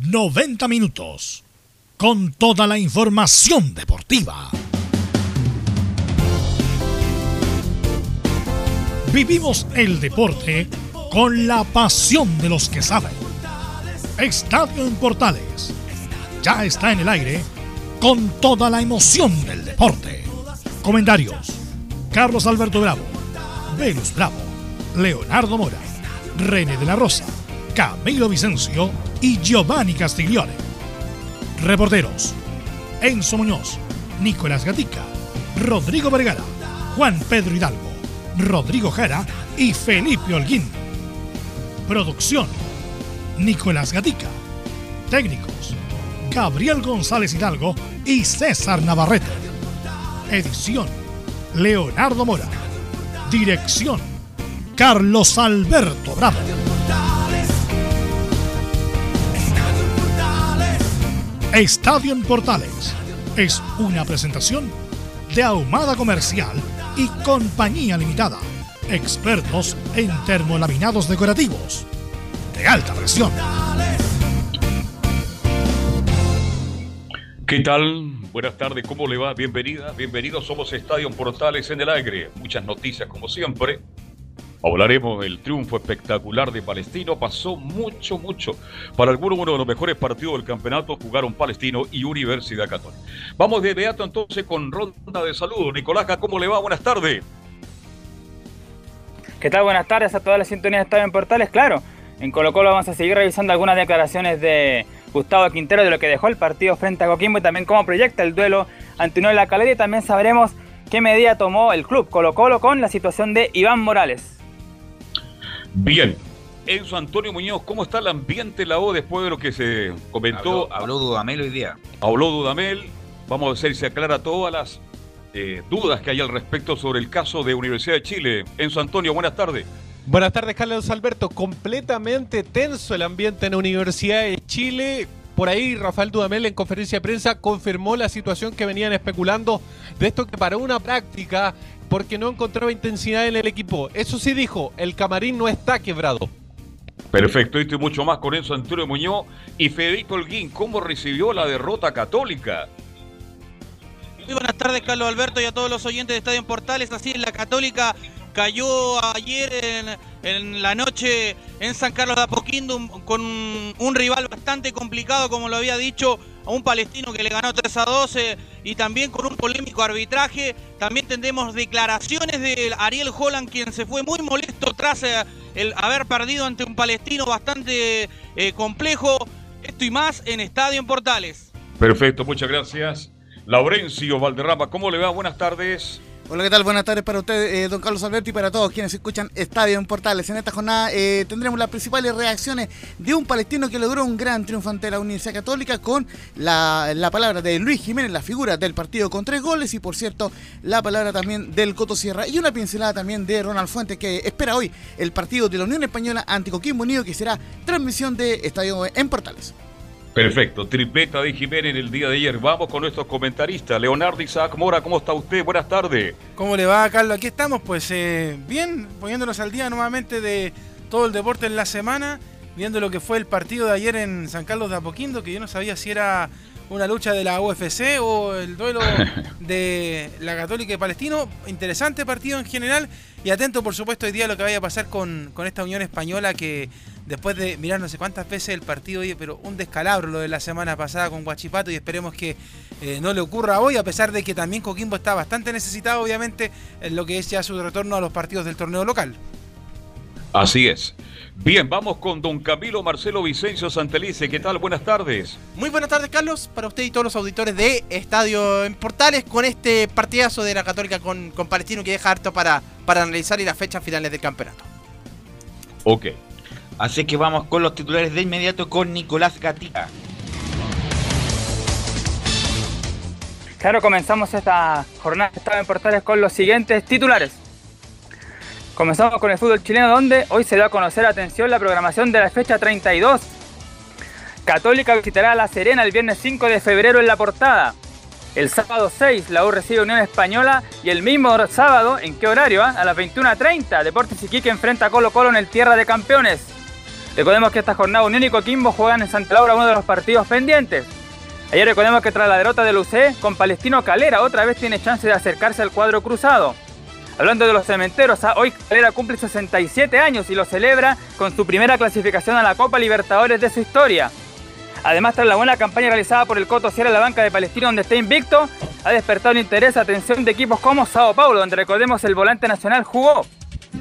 90 minutos. Con toda la información deportiva. Vivimos el deporte con la pasión de los que saben. Estadio en Portales. Ya está en el aire con toda la emoción del deporte. Comentarios. Carlos Alberto Bravo, Venus Bravo, Leonardo Mora, René de la Rosa, Camilo Vicencio y Giovanni Castiglione. Reporteros. Enzo Muñoz, Nicolás Gatica, Rodrigo Vergara, Juan Pedro Hidalgo, Rodrigo Jara y Felipe Holguín. Producción. Nicolás Gatica. Técnicos. Gabriel González Hidalgo y César Navarrete. Edición. Leonardo Mora. Dirección. Carlos Alberto Bravo. Estadio en Portales es una presentación de Ahumada Comercial y Compañía Limitada. Expertos en termolaminados decorativos de alta presión. ¿Qué tal? Buenas tardes, ¿cómo le va? Bienvenida, bienvenidos. Somos Estadio Portales en el aire. Muchas noticias como siempre. Hablaremos del triunfo espectacular de Palestino. Pasó mucho, mucho. Para algunos, uno de los mejores partidos del campeonato jugaron Palestino y Universidad Católica. Vamos de inmediato entonces con ronda de saludos. Nicolás, ¿cómo le va? Buenas tardes. ¿Qué tal? Buenas tardes a todas las sintonías de Estadio en Portales. Claro, en Colo Colo vamos a seguir revisando algunas declaraciones de Gustavo Quintero de lo que dejó el partido frente a Coquimbo y también cómo proyecta el duelo ante Unión la Calera y también sabremos qué medida tomó el club Colo Colo con la situación de Iván Morales. Bien. Enzo Antonio Muñoz, ¿cómo está el ambiente en la O después de lo que se comentó? Habló, habló Dudamel hoy día. Habló Dudamel. Vamos a ver si se aclara todas las eh, dudas que hay al respecto sobre el caso de Universidad de Chile. Enzo Antonio, buenas tardes. Buenas tardes, Carlos Alberto. Completamente tenso el ambiente en la Universidad de Chile. Por ahí Rafael Dudamel en conferencia de prensa confirmó la situación que venían especulando de esto que paró una práctica porque no encontraba intensidad en el equipo. Eso sí dijo, el camarín no está quebrado. Perfecto, esto y mucho más con Enzo Antonio Muñoz y Federico Holguín. ¿Cómo recibió la derrota católica? Muy buenas tardes, Carlos Alberto, y a todos los oyentes de Estadio en Portales. Así es, la Católica cayó ayer en, la noche en San Carlos de Apoquindo con un, rival bastante complicado, como lo había dicho, a un palestino que le ganó 3 a 12 y también con un polémico arbitraje. También tendremos declaraciones de Ariel Holland, quien se fue muy molesto tras eh, el haber perdido ante un palestino bastante eh, complejo. Esto y más en Estadio en Portales. Perfecto, muchas gracias. Laurencio Valderrama, ¿cómo le va? Buenas tardes. Hola, ¿qué tal? Buenas tardes para usted, eh, don Carlos Alberti, y para todos quienes escuchan Estadio en Portales. En esta jornada eh, tendremos las principales reacciones de un palestino que logró un gran triunfo ante la Universidad Católica con la, palabra de Luis Jiménez, la figura del partido con tres goles, y por cierto, la palabra también del Coto Sierra y una pincelada también de Ronald Fuentes que espera hoy el partido de la Unión Española ante Coquimbo Unido, que será transmisión de Estadio en Portales. Perfecto, tripleta de Jiménez en el día de ayer. Vamos con nuestros comentaristas. Leonardo Isaac Mora, ¿cómo está usted? Buenas tardes. ¿Cómo le va, Carlos? Aquí estamos, pues eh, bien, poniéndonos al día nuevamente de todo el deporte en la semana, viendo lo que fue el partido de ayer en San Carlos de Apoquindo, que yo no sabía si era una lucha de la UFC o el duelo de la Católica y Palestino. Interesante partido en general y atento, por supuesto, hoy día a lo que vaya a pasar con, con esta Unión Española que después de mirar no sé cuántas veces el partido, oye, pero un descalabro lo de la semana pasada con Guachipato y esperemos que eh, no le ocurra hoy, a pesar de que también Coquimbo está bastante necesitado, obviamente, en lo que es ya su retorno a los partidos del torneo local. Así es. Bien, vamos con don Camilo Marcelo Vicencio Santelice. ¿Qué tal? Buenas tardes. Muy buenas tardes, Carlos, para usted y todos los auditores de Estadio en Portales con este partidazo de la Católica con, con Palestino que deja harto para, para analizar y las fechas finales del campeonato. Ok. Así que vamos con los titulares de inmediato con Nicolás Gatica. Claro, comenzamos esta jornada de Estado en Portales con los siguientes titulares. Comenzamos con el fútbol chileno donde hoy se da a conocer, atención, la programación de la fecha 32. Católica visitará a La Serena el viernes 5 de febrero en la portada. El sábado 6 la U recibe Unión Española y el mismo sábado, ¿en qué horario? Ah? A las 21.30 Deportes Iquique enfrenta a Colo Colo en el Tierra de Campeones. Recordemos que esta jornada Unión y Coquimbo juegan en Santa Laura uno de los partidos pendientes. Ayer recordemos que tras la derrota del UC, con Palestino Calera otra vez tiene chance de acercarse al cuadro cruzado. Hablando de los cementeros, ah, hoy Calera cumple 67 años y lo celebra con su primera clasificación a la Copa Libertadores de su historia. Además, tras la buena campaña realizada por el Coto Sierra la banca de Palestino, donde está invicto, ha despertado el interés atención de equipos como Sao Paulo, donde recordemos el volante nacional jugó.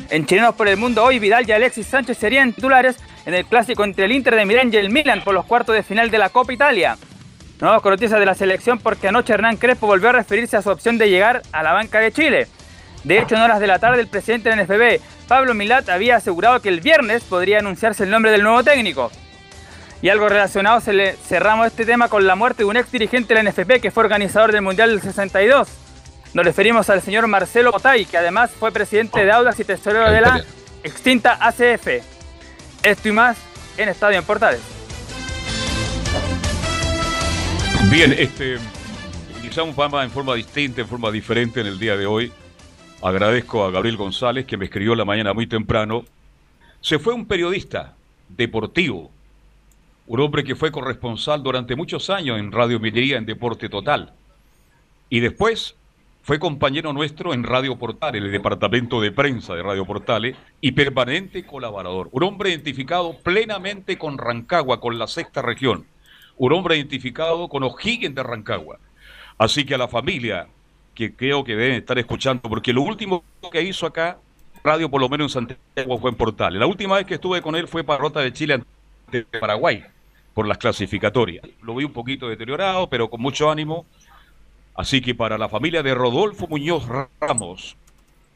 En Chilenos por el Mundo hoy, Vidal y Alexis Sánchez serían titulares en el clásico entre el Inter de Milán y el Milan por los cuartos de final de la Copa Italia. Nuevas noticias de la selección porque anoche Hernán Crespo volvió a referirse a su opción de llegar a la banca de Chile. De hecho, en horas de la tarde, el presidente del NFB, Pablo Milat, había asegurado que el viernes podría anunciarse el nombre del nuevo técnico. Y algo relacionado, se le cerramos este tema con la muerte de un ex dirigente del NFP que fue organizador del Mundial del 62. Nos referimos al señor Marcelo Botay, que además fue presidente de Audax y tesorero de la extinta ACF. Esto y más en Estadio en Portales. Bien, este, iniciamos un programa en forma distinta, en forma diferente en el día de hoy. Agradezco a Gabriel González, que me escribió la mañana muy temprano. Se fue un periodista deportivo, un hombre que fue corresponsal durante muchos años en Radio Minería en Deporte Total. Y después fue compañero nuestro en Radio Portal, en el departamento de prensa de Radio Portales, y permanente colaborador. Un hombre identificado plenamente con Rancagua, con la sexta región un hombre identificado con O'Higgins de Rancagua. Así que a la familia, que creo que deben estar escuchando, porque lo último que hizo acá, radio por lo menos en Santiago, fue en Portal. La última vez que estuve con él fue para Rota de Chile ante Paraguay, por las clasificatorias. Lo vi un poquito deteriorado, pero con mucho ánimo. Así que para la familia de Rodolfo Muñoz Ramos,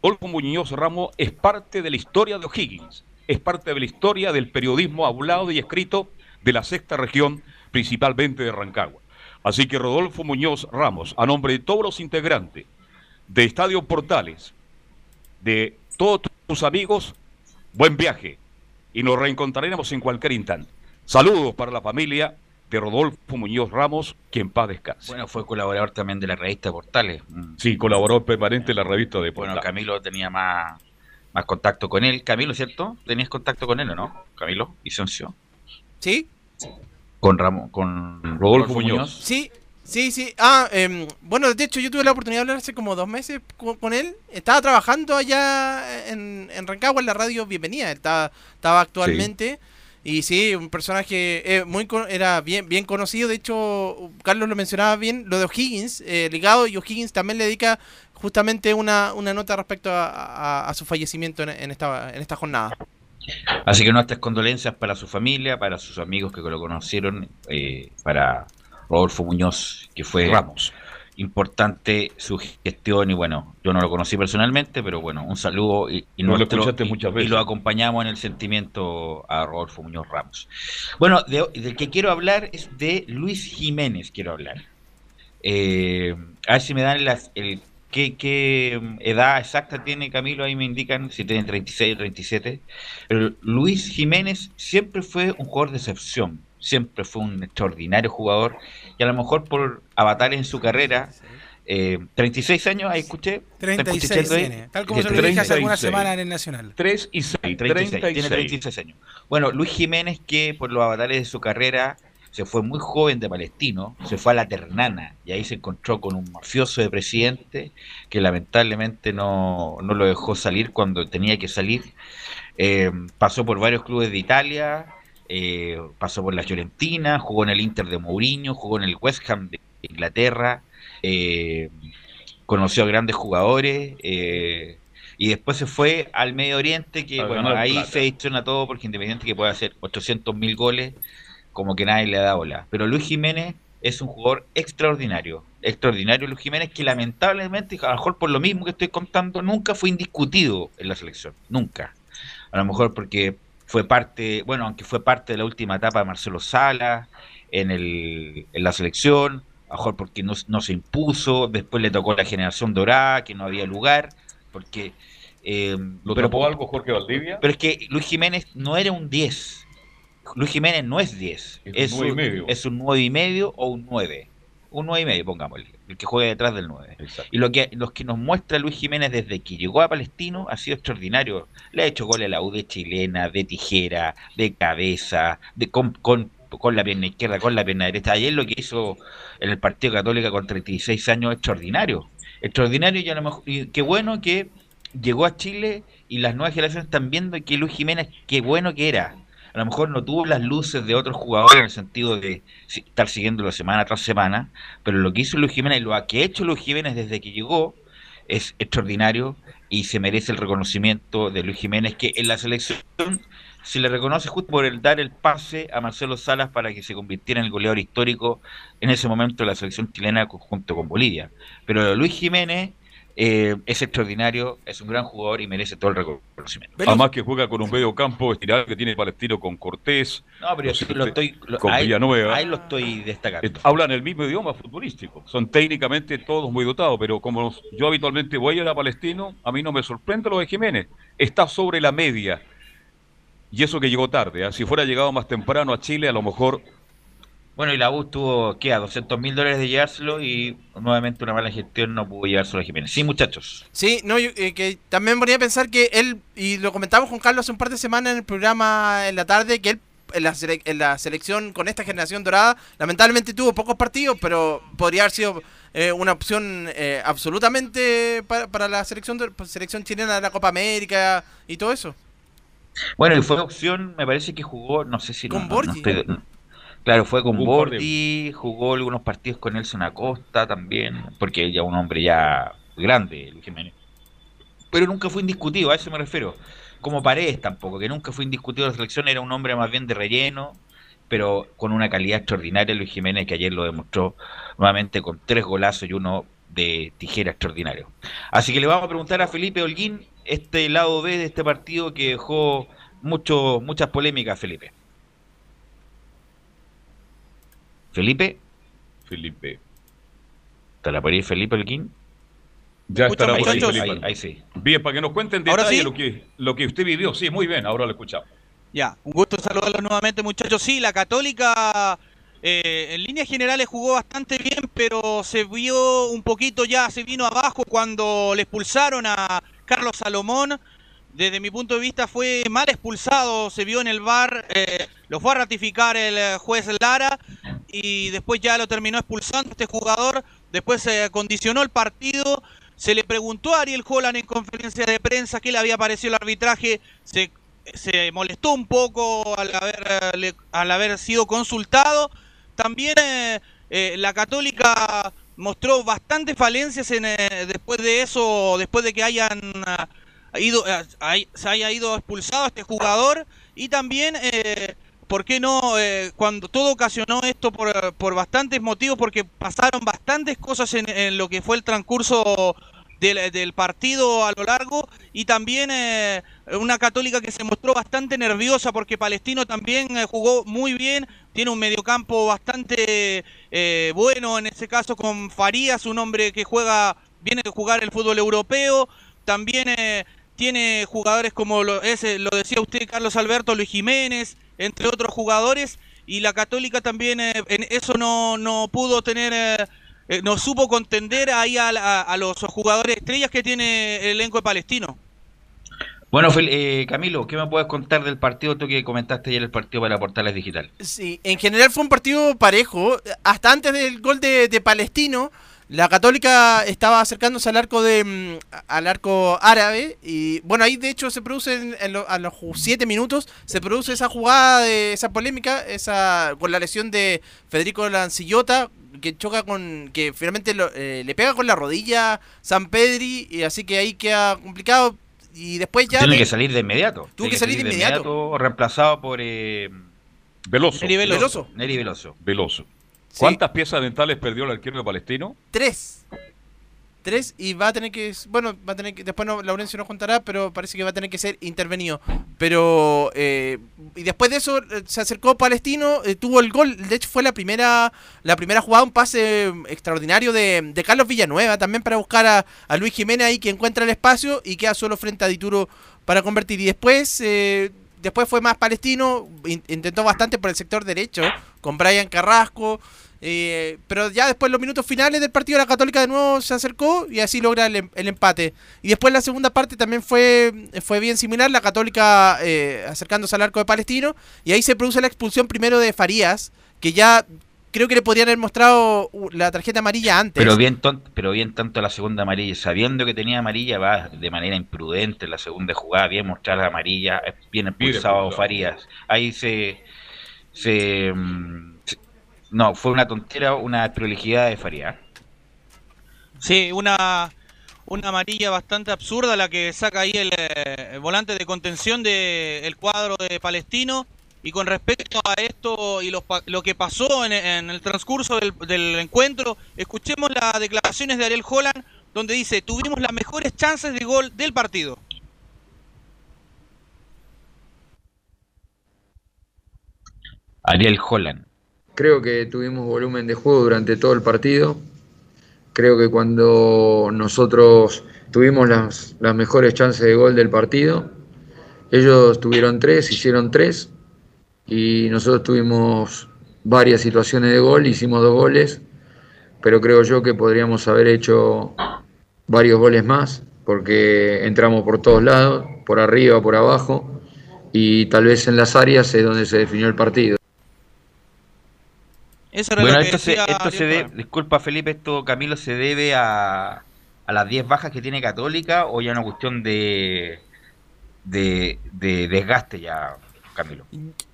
Rodolfo Muñoz Ramos es parte de la historia de O'Higgins, es parte de la historia del periodismo hablado y escrito de la sexta región principalmente de Rancagua. Así que Rodolfo Muñoz Ramos, a nombre de todos los integrantes de Estadio Portales, de todos tus amigos, buen viaje y nos reencontraremos en cualquier instante. Saludos para la familia de Rodolfo Muñoz Ramos, que en paz descanse. Bueno, fue colaborador también de la revista Portales. Mm. Sí, colaborador permanente en la revista de Portales. Bueno, Camilo tenía más, más contacto con él. Camilo, ¿cierto? ¿Tenías contacto con él o no? Camilo, Isoncio. ¿Sí? Con Ramón, con Rodolfo Muñoz. Sí, sí, sí. Ah, em, bueno, de hecho yo tuve la oportunidad de hablar hace como dos meses con, él. Estaba trabajando allá en, en, Rancagua en la radio Bienvenida. estaba, estaba actualmente. Y sí, un personaje eh, muy era bien bien conocido. De hecho, Carlos lo mencionaba bien, lo de O'Higgins, eh, ligado, y O'Higgins también le dedica justamente una, una nota respecto a, su fallecimiento en, esta, en esta jornada. Así que nuestras condolencias para su familia, para sus amigos que lo conocieron, eh, para Rodolfo Muñoz, que fue Ramos. importante su gestión y bueno, yo no lo conocí personalmente, pero bueno, un saludo y, lo muchas veces. y, lo acompañamos en el sentimiento a Rodolfo Muñoz Ramos. Bueno, del que quiero hablar es de Luis Jiménez, quiero hablar. Eh, a ver si me dan las, el ¿Qué, edad exacta tiene Camilo? Ahí me indican si tiene 36 o 37. Pero Luis Jiménez siempre fue un jugador de excepción. Siempre fue un extraordinario jugador. Y a lo mejor por avatares en su carrera, 36 eh, años, ahí escuché. 36 tiene, tal como se lo dije hace algunas semanas en el Nacional. 3 y 6, 36, tiene 36 años. Bueno, Luis Jiménez que por los avatares de su carrera se fue muy joven de Palestino, se fue a la Ternana y ahí se encontró con un mafioso de presidente que lamentablemente no, no lo dejó salir cuando tenía que salir. Eh, pasó por varios clubes de Italia, eh, pasó por la Fiorentina, jugó en el Inter de Mourinho, jugó en el West Ham de Inglaterra, eh, conoció a grandes jugadores y después se fue al Medio Oriente, que bueno, ahí se a todo porque independiente que puede hacer 800 mil goles como que nadie le da bola. Pero Luis Jiménez es un jugador extraordinario. Extraordinario Luis Jiménez que lamentablemente, a lo mejor por lo mismo que estoy contando, nunca fue indiscutido en la selección. Nunca. A lo mejor porque fue parte, bueno, aunque fue parte de la última etapa de Marcelo Sala en, el, en la selección, a lo mejor porque no, se impuso, después le tocó la generación dorada, que no había lugar, porque... Eh, ¿Lo pero, algo Jorge Valdivia? Pero es que Luis Jiménez no era un 10, Luis Jiménez no es 10, es, un, 9 y medio. es un 9 y medio o un 9. Un 9 y medio, pongámosle. el que juega detrás del 9. Y lo que, los que nos muestra Luis Jiménez desde que llegó a Palestino ha sido extraordinario. Le ha hecho goles a la U de chilena, de tijera, de cabeza, de con, con, con la pierna izquierda, con la pierna derecha. Ayer lo que hizo en el Partido Católico con 36 años, extraordinario. Extraordinario y a lo mejor, y qué bueno que llegó a Chile y las nuevas generaciones están viendo que Luis Jiménez, qué bueno que era. A lo mejor no tuvo las luces de otros jugadores en el sentido de estar siguiéndolo semana tras semana, pero lo que hizo Luis Jiménez, lo que ha hecho Luis Jiménez desde que llegó, es extraordinario y se merece el reconocimiento de Luis Jiménez, que en la selección se le reconoce justo por el dar el pase a Marcelo Salas para que se convirtiera en el goleador histórico en ese momento de la selección chilena junto con Bolivia. Pero Luis Jiménez eh, es extraordinario, es un gran jugador y merece todo el reconocimiento. Además que juega con un medio campo estirado que tiene Palestino con Cortés. No, pero yo lo estoy, con ahí, Villanueva. ahí lo estoy destacando. Hablan el mismo idioma futbolístico. Son técnicamente todos muy dotados, pero como yo habitualmente voy a ir a Palestino, a mí no me sorprende lo de Jiménez. Está sobre la media. Y eso que llegó tarde. ¿eh? Si fuera llegado más temprano a Chile, a lo mejor bueno, y la U tuvo, ¿qué? A 200 mil dólares de llevárselo y nuevamente una mala gestión no pudo llevárselo a Jiménez. Sí, muchachos. Sí, no, yo, eh, que también ponía a pensar que él, y lo comentamos con Carlos hace un par de semanas en el programa en la tarde, que él en la, en la selección con esta generación dorada, lamentablemente tuvo pocos partidos, pero podría haber sido eh, una opción eh, absolutamente para, para la selección, selección chilena de la Copa América y todo eso. Bueno, y fue opción, me parece que jugó, no sé si... Con no, no estoy- Claro, fue con Bordi, jugó algunos partidos con Nelson Acosta también, porque ya un hombre ya grande, Luis Jiménez. Pero nunca fue indiscutido, a eso me refiero. Como Paredes tampoco, que nunca fue indiscutido en la selección, era un hombre más bien de relleno, pero con una calidad extraordinaria Luis Jiménez, que ayer lo demostró nuevamente con tres golazos y uno de tijera extraordinario. Así que le vamos a preguntar a Felipe Holguín este lado B de este partido que dejó mucho, muchas polémicas, Felipe. Felipe. Felipe. ¿Estará por ahí Felipe Holguín? Ya estará ahí, por ahí, sí, Felipe. ahí, ahí sí. Bien, para que nos cuenten ¿Ahora detalle sí? lo, que, lo que usted vivió. Sí, muy bien, ahora lo escuchamos. Ya, un gusto saludarlos nuevamente, muchachos. Sí, la Católica eh, en líneas generales jugó bastante bien, pero se vio un poquito ya, se vino abajo cuando le expulsaron a Carlos Salomón. Desde mi punto de vista fue mal expulsado, se vio en el bar, lo fue a ratificar el eh, juez Lara y después ya lo terminó expulsando este jugador. Después se condicionó el partido. Se le preguntó a Ariel Holland en conferencia de prensa qué le había parecido el arbitraje. Se, se molestó un poco al haber, eh, al haber sido consultado. También eh, eh, la Católica mostró bastantes falencias en, eh, después de eso, después de que hayan ah, ido, eh, hay- se haya ido expulsado este jugador. Y también, eh, ¿por qué no? eh, cuando todo ocasionó esto por, por bastantes motivos, porque pasaron bastantes cosas en, lo que fue el transcurso del, del partido a lo largo y también eh, una católica que se mostró bastante nerviosa porque Palestino también eh, jugó muy bien, tiene un mediocampo bastante eh, bueno en ese caso con Farías, un hombre que juega, viene de jugar el fútbol europeo, también eh, tiene jugadores como lo, ese, lo decía usted Carlos Alberto, Luis Jiménez, entre otros jugadores y la católica también eh, en eso no, no pudo tener... eh, eh, no supo contender ahí a, la- a los jugadores estrellas que tiene el elenco de Palestino. Bueno, Fel- eh, Camilo, ¿qué me puedes contar del partido tú que comentaste ayer el partido para Portales Digital? Sí, en general fue un partido parejo. Hasta antes del gol de, de Palestino, la Católica estaba acercándose al arco de mm, al arco árabe y bueno ahí de hecho se produce en- en lo- a los ju- siete minutos se produce esa jugada de esa polémica esa con la lesión de Federico Lancillota que choca con que finalmente lo- eh, le pega con la rodilla San Pedri y así que ahí queda complicado y después ya Tiene que salir de inmediato. Tuvo que salir de inmediato. Reemplazado por eh, Veloso. Neri Veloso. Veloso. Neri Veloso. Veloso. Sí. ¿Cuántas piezas dentales perdió el arquero Palestino? Tres. Tres y va a tener que. Bueno, va a tener que. Después no, Laurencio nos contará, pero parece que va a tener que ser intervenido. Pero. eh, y después de eso eh, se acercó Palestino, eh, tuvo el gol. De hecho, fue la primera la primera jugada, un pase eh, extraordinario de, de Carlos Villanueva, también para buscar a, a Luis Jiménez ahí que encuentra el espacio y queda solo frente a Dituro para convertir. Y después. eh, Después fue más palestino, in- intentó bastante por el sector derecho, con Brian Carrasco. Eh, pero ya después, los minutos finales del partido, la Católica de nuevo se acercó y así logra el, em, el empate. Y después la segunda parte también fue, fue bien similar, la Católica eh, acercándose al arco de Palestino. Y ahí se produce la expulsión primero de Farías, que ya creo que le podrían haber mostrado la tarjeta amarilla antes. Pero bien, pero bien tanto la segunda amarilla, sabiendo que tenía amarilla, va de manera imprudente en la segunda jugada, bien mostrar la amarilla, eh, bien expulsado expulsado. Farías. Ahí se, mm, No, fue una tontera, una prolijidad de Farías. Sí, una, una amarilla bastante absurda la que saca ahí el, eh, volante de contención del cuadro de Palestino. Y con respecto a esto y pa- lo que pasó en, en el transcurso del, del encuentro, escuchemos las declaraciones de Ariel Holland, donde dice, tuvimos las mejores chances de gol del partido. Ariel Holland. Creo que tuvimos volumen de juego durante todo el partido. Creo que cuando nosotros tuvimos las, las mejores chances de gol del partido, ellos tuvieron tres, hicieron tres, y nosotros tuvimos varias situaciones de gol, hicimos dos goles, pero creo yo que podríamos haber hecho varios goles más, porque entramos por todos lados, por arriba, por abajo, y tal vez en las áreas es donde se definió el partido. Eso era Bueno, lo que esto se, esto se debe, disculpa Felipe, esto Camilo se debe a, a las 10 bajas que tiene Católica o ya una cuestión de, de, de desgaste ya,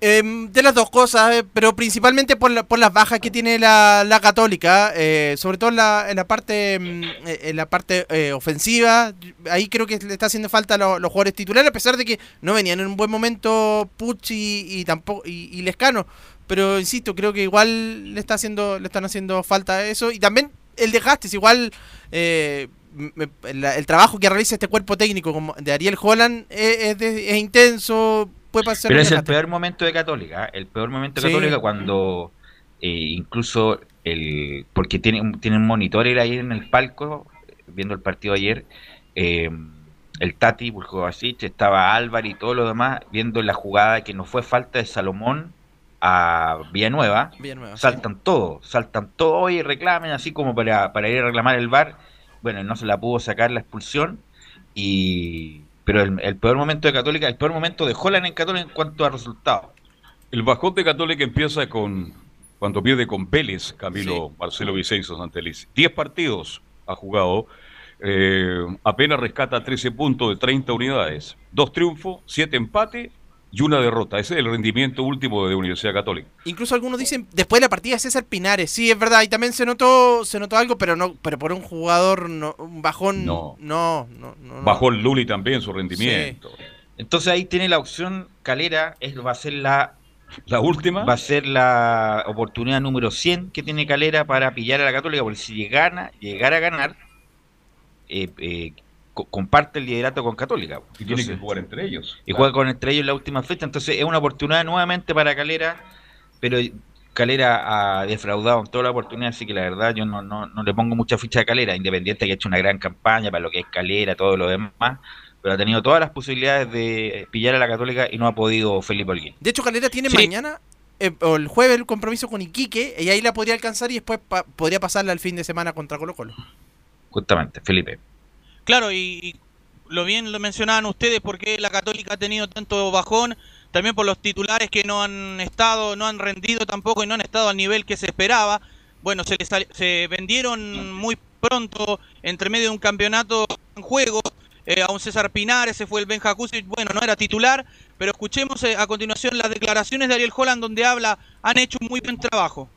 Em, de las dos cosas, eh, pero principalmente por, la- por las bajas que tiene la, la Católica, eh, sobre todo en la, en la parte mm, eh, en la parte eh, ofensiva. Ahí creo que le está haciendo falta a lo- los jugadores titulares, a pesar de que no venían en un buen momento Puch y, tampoco y, Lescano. Pero insisto, creo que igual le está haciendo, le están haciendo falta eso. Y también el desgaste, es igual el, trabajo que realiza este cuerpo técnico de Ariel Holland es, es es intenso, Pero es el desgaste. peor momento de Católica, ¿eh? el peor momento de Sí. Católica cuando eh, incluso el porque tiene un, tiene un monitor él ahí en el palco viendo el partido ayer eh, el Tati Buljovacic estaba Álvaro y todo lo demás viendo la jugada que no fue falta de Salomón a Villanueva Villanueva, sí. saltan todos, saltan todos y reclamen así como para, para ir a reclamar el bar. Bueno, no se la pudo sacar la expulsión. Y pero el, el peor momento de Católica, el peor momento de Holland en Católica en cuanto a resultados. El bajón de Católica empieza con cuando pierde con Vélez, Camilo Marcelo Vicenzo Santeliz. 10 partidos ha jugado, eh, apenas rescata 13 puntos de 30 unidades. Dos triunfos, siete empates y una derrota. Ese es el rendimiento último de Universidad Católica. Incluso algunos dicen después de la partida César Pinares. Sí, es verdad. Y también se notó, se notó algo, pero no, pero por un jugador no, un bajón. No. no, no, no, no. Bajó el Luli también su rendimiento. Entonces ahí tiene la opción Calera, es, va a ser la La última, va a ser la oportunidad número 100 que tiene Calera para pillar a la Católica, porque si llegara, llegara a ganar, eh, eh, co- comparte el liderato con Católica. y tiene que Entonces, jugar entre ellos. y juega con entre ellos en la última fecha, entonces es una oportunidad nuevamente para Calera, pero Calera ha defraudado en toda la oportunidad, así que la verdad yo no, no, no le pongo mucha ficha a Calera, Independiente que ha hecho una gran campaña para lo que es Calera, todo lo demás, pero ha tenido todas las posibilidades de pillar a la Católica y no ha podido Felipe Holguín. De hecho, Calera tiene Sí. mañana eh, o el jueves el compromiso con Iquique y ahí la podría alcanzar y después pa- podría pasarla al fin de semana contra Colo Colo. Justamente, Felipe. Claro, y, lo bien lo mencionaban ustedes, porque la Católica ha tenido tanto bajón, también por los titulares que no han estado, no han rendido tampoco y no han estado al nivel que se esperaba. Bueno, se, les se vendieron muy pronto, entre medio de un campeonato en juego, eh, a un César Pinares, se fue el Ben Jakusic, bueno, no era titular, pero escuchemos eh, a continuación las declaraciones de Ariel Holland donde habla, han hecho un muy buen trabajo.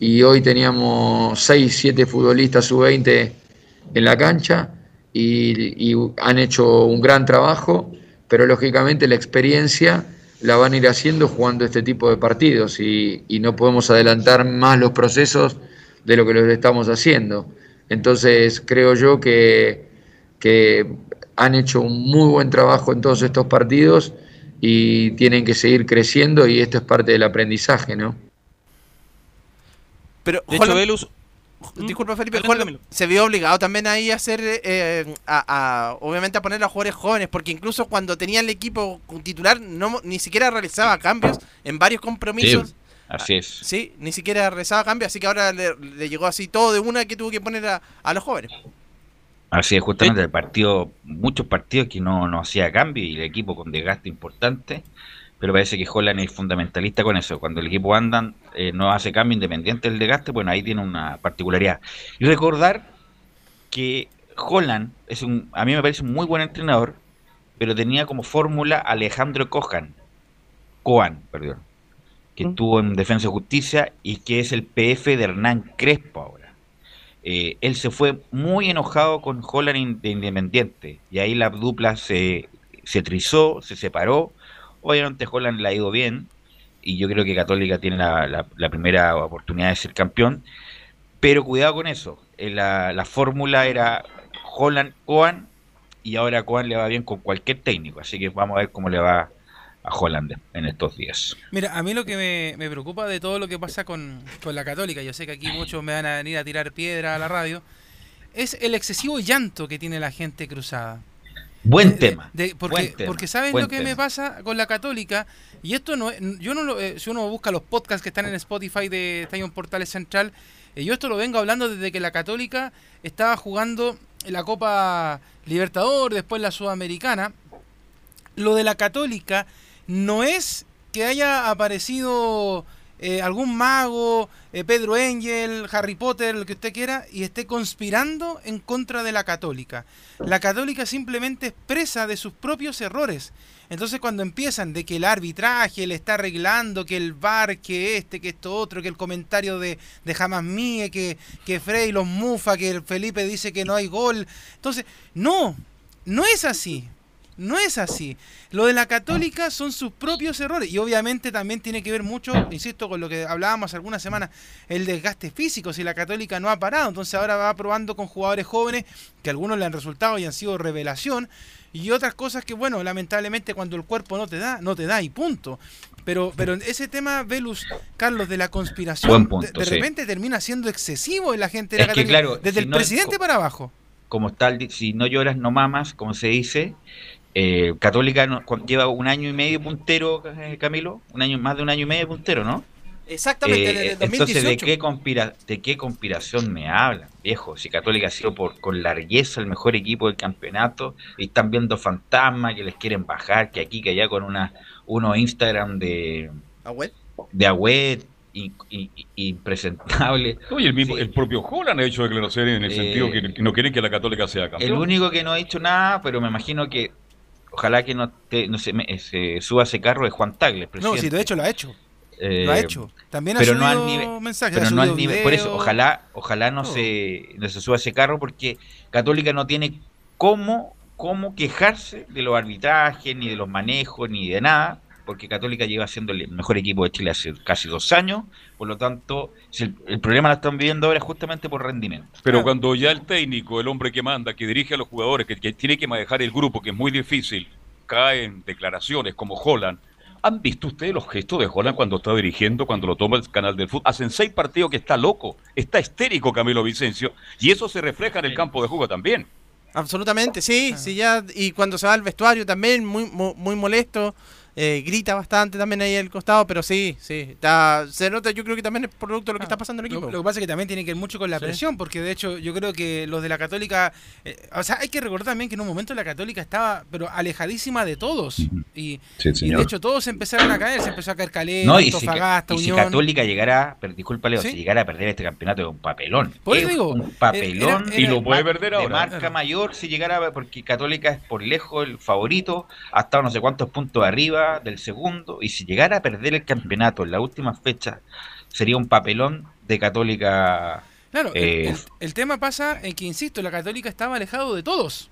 y hoy teníamos 6, 7 futbolistas sub-20 en la cancha y, y han hecho un gran trabajo, pero lógicamente la experiencia la van a ir haciendo jugando este tipo de partidos y, y no podemos adelantar más los procesos de lo que los estamos haciendo. Entonces creo yo que, que han hecho un muy buen trabajo en todos estos partidos y tienen que seguir creciendo y esto es parte del aprendizaje, ¿no? Pero De hecho. Disculpa Felipe, se vio obligado también ahí a hacer, eh, a, obviamente a poner a jugadores jóvenes, porque incluso cuando tenía el equipo titular no ni siquiera realizaba cambios en varios compromisos. así es. Sí, ni siquiera realizaba cambios, así que ahora le, llegó así todo de una que tuvo que poner a, los jóvenes. Así es, justamente el partido, muchos partidos que no, no hacía cambio y el equipo con desgaste importante pero parece que Holland es fundamentalista con eso. Cuando el equipo andan, eh, no hace cambio independiente del desgaste, bueno, ahí tiene una particularidad. Y recordar que Holland es un, a mí me parece un muy buen entrenador, pero tenía como fórmula Alejandro Cohan, Cohan, perdón, que mm. estuvo en Defensa y Justicia y que es el PF de Hernán Crespo ahora. Eh, él se fue muy enojado con Holland de Independiente y ahí la dupla se, se trizó, se separó Obviamente Holland le ha ido bien y yo creo que Católica tiene la, primera oportunidad de ser campeón, pero cuidado con eso. Eh, la, fórmula era Holland-Coan y ahora Coan le va bien con cualquier técnico, así que vamos a ver cómo le va a Holland en estos días. Mira, a mí lo que me, preocupa de todo lo que pasa con, con, la Católica, yo sé que aquí muchos me van a venir a tirar piedra a la radio, es el excesivo llanto que tiene la gente cruzada. Buen tema. porque, porque ¿sabes lo que me pasa con la católica? Y esto no yo no lo, eh, si uno busca los podcasts que están en Spotify de Estadio Portales Central, eh, yo esto lo vengo hablando desde que la católica estaba jugando la Copa Libertador, después la Sudamericana. Lo de la católica no es que haya aparecido eh, algún mago, eh, Pedro Angel, Harry Potter, lo que usted quiera, y esté conspirando en contra de la católica. La católica simplemente expresa de sus propios errores. Entonces cuando empiezan de que el arbitraje le está arreglando, que el bar, que este, que esto otro, que el comentario de, de Jamás Mie, que, que Frey los mufa, que el Felipe dice que no hay gol. Entonces, no, no es así. No es así. Lo de la católica son sus propios errores y obviamente también tiene que ver mucho, insisto, con lo que hablábamos algunas semanas, el desgaste físico, si la católica no ha parado, entonces ahora va probando con jugadores jóvenes que algunos le han resultado y han sido revelación y otras cosas que, bueno, lamentablemente cuando el cuerpo no te da, no te da y punto. Pero, pero ese tema, Velus, Carlos, de la conspiración, de, repente termina siendo excesivo en la gente de la Católica, desde el presidente para abajo. Como tal, si no lloras, no mamas, como se dice, eh, Católica lleva un año y medio puntero, eh, Camilo, un año más de un año y medio puntero, ¿no? Exactamente, desde 2018. Entonces, ¿de qué, conspira ¿de qué conspiración me hablan, viejo? Si Católica ha sido por, con largueza el mejor equipo del campeonato y están viendo fantasmas que les quieren bajar, que aquí, que allá con una uno Instagram de... ¿Agüet? De Agüet, impresentable. Oye, el, el propio Holland ha hecho declaraciones en el sentido que, que no quieren que la Católica sea campeón. El único que no ha hecho nada, pero me imagino que ojalá que no, no se, se, suba ese carro de Juan Tagle, No, sí, de hecho lo ha hecho. lo ha eh, hecho. También ha pero subido no al nivel, mensajes, pero no al nivel, por eso ojalá, ojalá no, se, no se suba ese carro porque Católica no tiene cómo, cómo quejarse de los arbitrajes, ni de los manejos, ni de nada, porque Católica lleva siendo el mejor equipo de Chile hace casi dos años, por lo tanto, el, problema lo están viviendo ahora justamente por rendimiento. Pero cuando ya el técnico, el hombre que manda, que dirige a los jugadores, que, tiene que manejar el grupo, que es muy difícil, caen declaraciones como Holland. ¿Han visto ustedes los gestos de Holland cuando está dirigiendo, cuando lo toma el canal del fútbol? Hacen seis partidos que está loco, está histérico Camilo Vicencio, y eso se refleja en el campo de juego también. Absolutamente, sí, sí, ya, y cuando se va al vestuario también, muy, muy molesto. Eh, grita bastante también ahí al costado, pero sí, sí, está, se nota, yo creo que también es producto de lo que ah, está pasando en el equipo. Lo, que pasa es que también tiene que ver mucho con la presión, porque de hecho yo creo que los de la Católica, eh, o sea, hay que recordar también que en un momento la Católica estaba, pero alejadísima de todos, y, de hecho todos empezaron a caer, se empezó a caer Caleta, no, y si, y si Católica llegara, disculpa Leo, si llegara a perder este campeonato es un papelón. Por digo, un papelón. y lo puede perder ahora. De marca mayor si llegara, porque Católica es por lejos el favorito, ha estado no sé cuántos puntos arriba del segundo, y si llegara a perder el campeonato en la última fecha, sería un papelón de Católica. Claro, el, eh, tema pasa en que, insisto, la Católica estaba alejado de todos.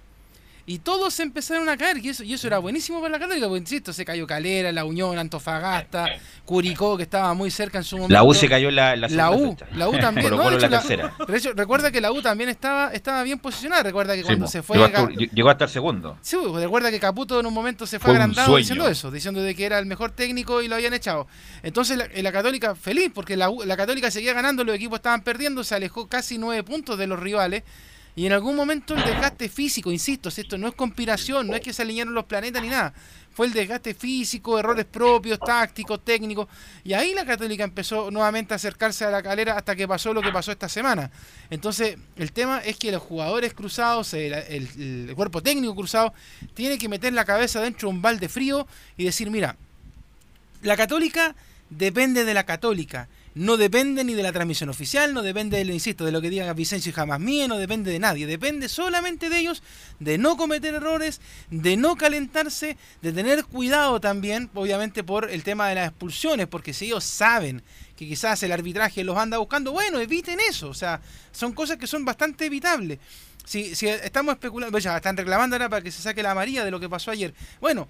Y todos empezaron a caer, y eso, y eso era buenísimo para la Católica, porque insisto, se cayó Calera, La Unión, Antofagasta, Curicó, que estaba muy cerca en su momento. La U se cayó en la, la, La U, fecha. la U también. No, la hecho, tercera. de hecho, recuerda que la U también estaba, estaba bien posicionada. Recuerda que Sí, cuando po. se fue. llegó, hasta, llegó hasta el segundo. Sí, recuerda que Caputo en un momento se fue, Fue agrandado diciendo eso, diciendo de que era el mejor técnico y lo habían echado. Entonces la, la Católica feliz, porque la, U- la Católica seguía ganando, los equipos estaban perdiendo, se alejó casi nueve puntos de los rivales. Y en algún momento el desgaste físico, insisto, si esto no es conspiración, no es que se alinearon los planetas ni nada. Fue el desgaste físico, errores propios, tácticos, técnicos. Y ahí la Católica empezó nuevamente a acercarse a la calera hasta que pasó lo que pasó esta semana. Entonces, el tema es que los jugadores cruzados, el, el- el cuerpo técnico cruzado, tiene que meter la cabeza dentro de un balde frío y decir, mira, la católica depende de la católica. No depende ni de la transmisión oficial, no depende, de, lo insisto, de lo que digan Vicencio y jamás mía, no depende de nadie. Depende solamente de ellos, de no cometer errores, de no calentarse, de tener cuidado también, obviamente, por el tema de las expulsiones, porque si ellos saben que quizás el arbitraje los anda buscando, bueno, eviten eso. O sea, son cosas que son bastante evitables. Si, si estamos especulando, ya están reclamando ahora para que se saque la amarilla de lo que pasó ayer. Bueno,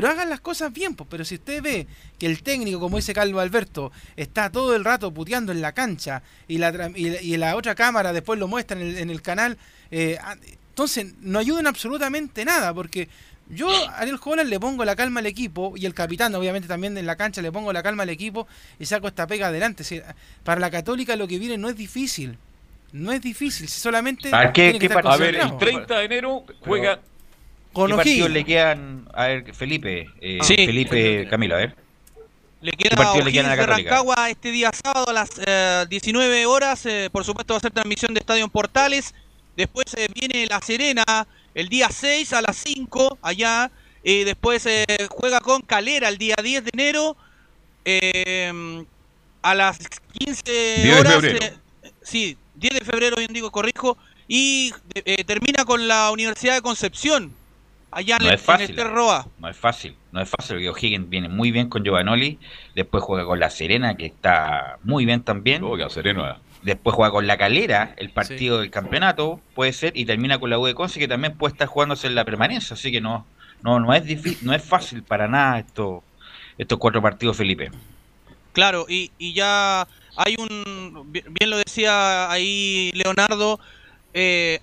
pero hagan las cosas bien, pues. Pero si usted ve que el técnico, como dice Calvo Alberto, está todo el rato puteando en la cancha y la, tra- y, la- y la otra cámara después lo muestra en el, en el canal, eh, ah, entonces no ayudan absolutamente nada, porque yo a Ariel Holland le pongo la calma al equipo y el capitán, obviamente también en la cancha, le pongo la calma al equipo y saco esta pega adelante. Si- para la Católica lo que viene no es difícil. No es difícil, si solamente. ¿qué- que A ver, el concentrado. 30 de enero juega Con ¿Qué le quedan? A ver, Felipe. eh, Sí. Felipe Camilo, a ver. Le ¿Qué queda partido le quedan a de? Rancagua este día sábado a las eh, 19 horas. eh, por supuesto va a ser transmisión de Estadio en Portales. Después eh, viene La Serena el día 6 a las 5 allá. Y después eh, juega con Calera el día 10 de enero. eh, a las 15 de horas. febrero. eh, sí, 10 de febrero, bien digo, corrijo. Y eh, termina con la Universidad de Concepción. Allá en, No el, es fácil, en el Terroa. No es fácil, no es fácil, porque O'Higgins viene muy bien con Giovanoli, después juega con La Serena, que está muy bien también, Oiga, Sereno. después juega con La Calera, el partido del campeonato, puede ser, y termina con la U de Conce, que también puede estar jugándose en la permanencia, así que no, no, no es difícil, no es fácil para nada esto, estos cuatro partidos, Felipe. Claro, y, y ya hay un, bi- bien lo decía ahí Leonardo, eh,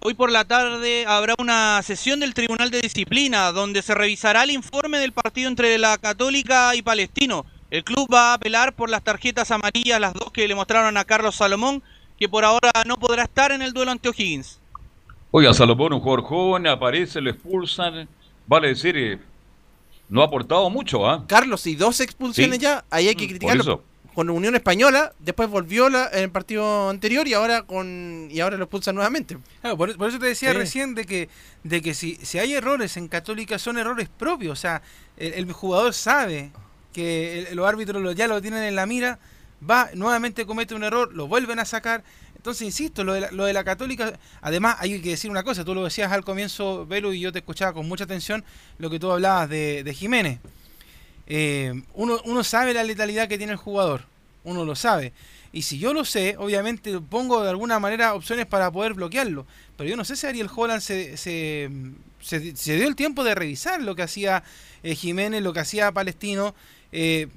hoy por la tarde habrá una sesión del Tribunal de Disciplina donde se revisará el informe del partido entre la Católica y Palestino. El club va a apelar por las tarjetas amarillas, las dos que le mostraron a Carlos Salomón, que por ahora no podrá estar en el duelo ante O'Higgins. Oiga, Salomón, un jugador joven, aparece, lo expulsan. Vale decir, eh, no ha aportado mucho, ¿ah? Carlos, y dos expulsiones Sí. ya, ahí hay que Por criticarlo. Con Unión Española, después volvió la, en el partido anterior y ahora con y ahora lo expulsan nuevamente. Claro, por, por eso te decía Sí. recién de que, de que si, si hay errores en Católica son errores propios. O sea, el, el jugador sabe que el- los árbitros lo- ya lo tienen en la mira, va, nuevamente comete un error, lo vuelven a sacar. Entonces, insisto, lo de, la, lo de la Católica, además hay que decir una cosa, tú lo decías al comienzo, Velo, y yo te escuchaba con mucha atención lo que tú hablabas de, de Jiménez. Eh, uno, uno sabe la letalidad que tiene el jugador, uno lo sabe. Y si yo lo sé, obviamente pongo de alguna manera opciones para poder bloquearlo. Pero yo no sé si Ariel Holland se, se, se- dio el tiempo de revisar lo que hacía eh, Jiménez, lo que hacía Palestino. eh,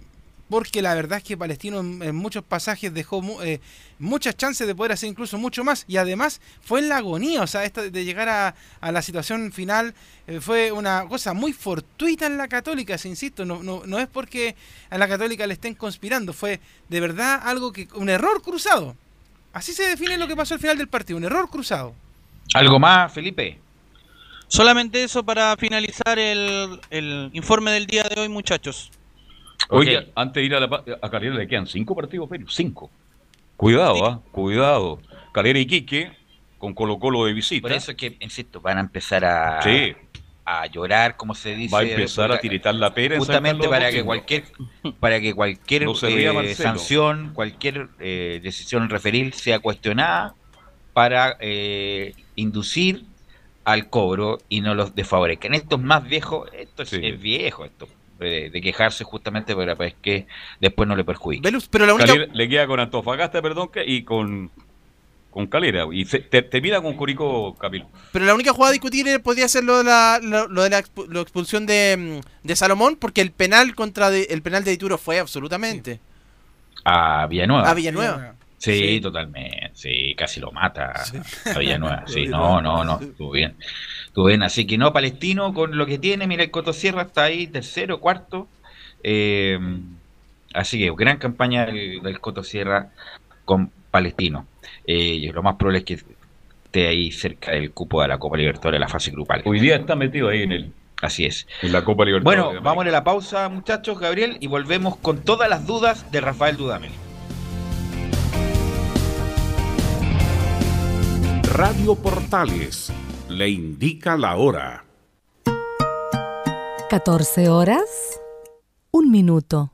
porque la verdad es que Palestino en, en muchos pasajes dejó mu- eh, muchas chances de poder hacer incluso mucho más. Y además fue en la agonía, o sea, esto de llegar a, a la situación final eh, fue una cosa muy fortuita en la católica, se insisto, no, no, no es porque a la católica le estén conspirando, fue de verdad algo que, un error cruzado. Así se define lo que pasó al final del partido, un error cruzado. ¿Algo más, Felipe? Solamente eso para finalizar el, el informe del día de hoy, muchachos. Oye, antes de ir a, la, a Calera le quedan cinco partidos, pero cinco. Cuidado, ¿ah? Cuidado. Calera y Quique, con Colo Colo de visita. Por eso es que, insisto, van a empezar a, Sí, a llorar, como se dice. va a empezar a tiritar la pera justamente para que cualquier para que cualquier No eh, sanción cualquier eh, decisión referil sea cuestionada para eh, inducir al cobro y no los desfavorezcan estos más viejos esto es, Sí. es viejo esto de, de quejarse justamente para pues, que después no le perjudique Velus, pero la única Calera le queda con Antofagasta, perdón, que- y con con Calera. Y se, te, termina con Curicó, Camilo. Pero la única jugada a discutir podría ser lo de la, lo, lo de la, expu- la expulsión de, mm, de Salomón, porque el penal contra de- el penal de Dituro fue absolutamente. A Villanueva. A Villanueva. Sí, Sí. totalmente. Sí, casi lo mata a Villanueva. Sí, no, no, no. Estuvo bien. Bien. Así que no, Palestino con lo que tiene. Mira, el Coto Sierra está ahí, tercero, cuarto. Eh, así que gran campaña del, del Coto Sierra con Palestino. Eh, y lo más probable es que esté ahí cerca del cupo de la Copa Libertadores, la fase grupal. Hoy día está metido ahí en el Así es. en la Copa Libertadores. Bueno, vamos a la pausa, muchachos, Gabriel, y volvemos con todas las dudas de Rafael Dudamel. Radio Portales le indica la hora. 14 horas, un minuto.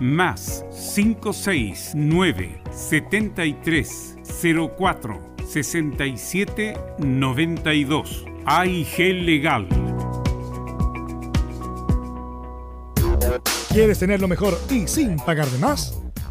más 569 73 04 67 92 AIG Legal. ¿Quieres tener lo mejor y sin pagar de más?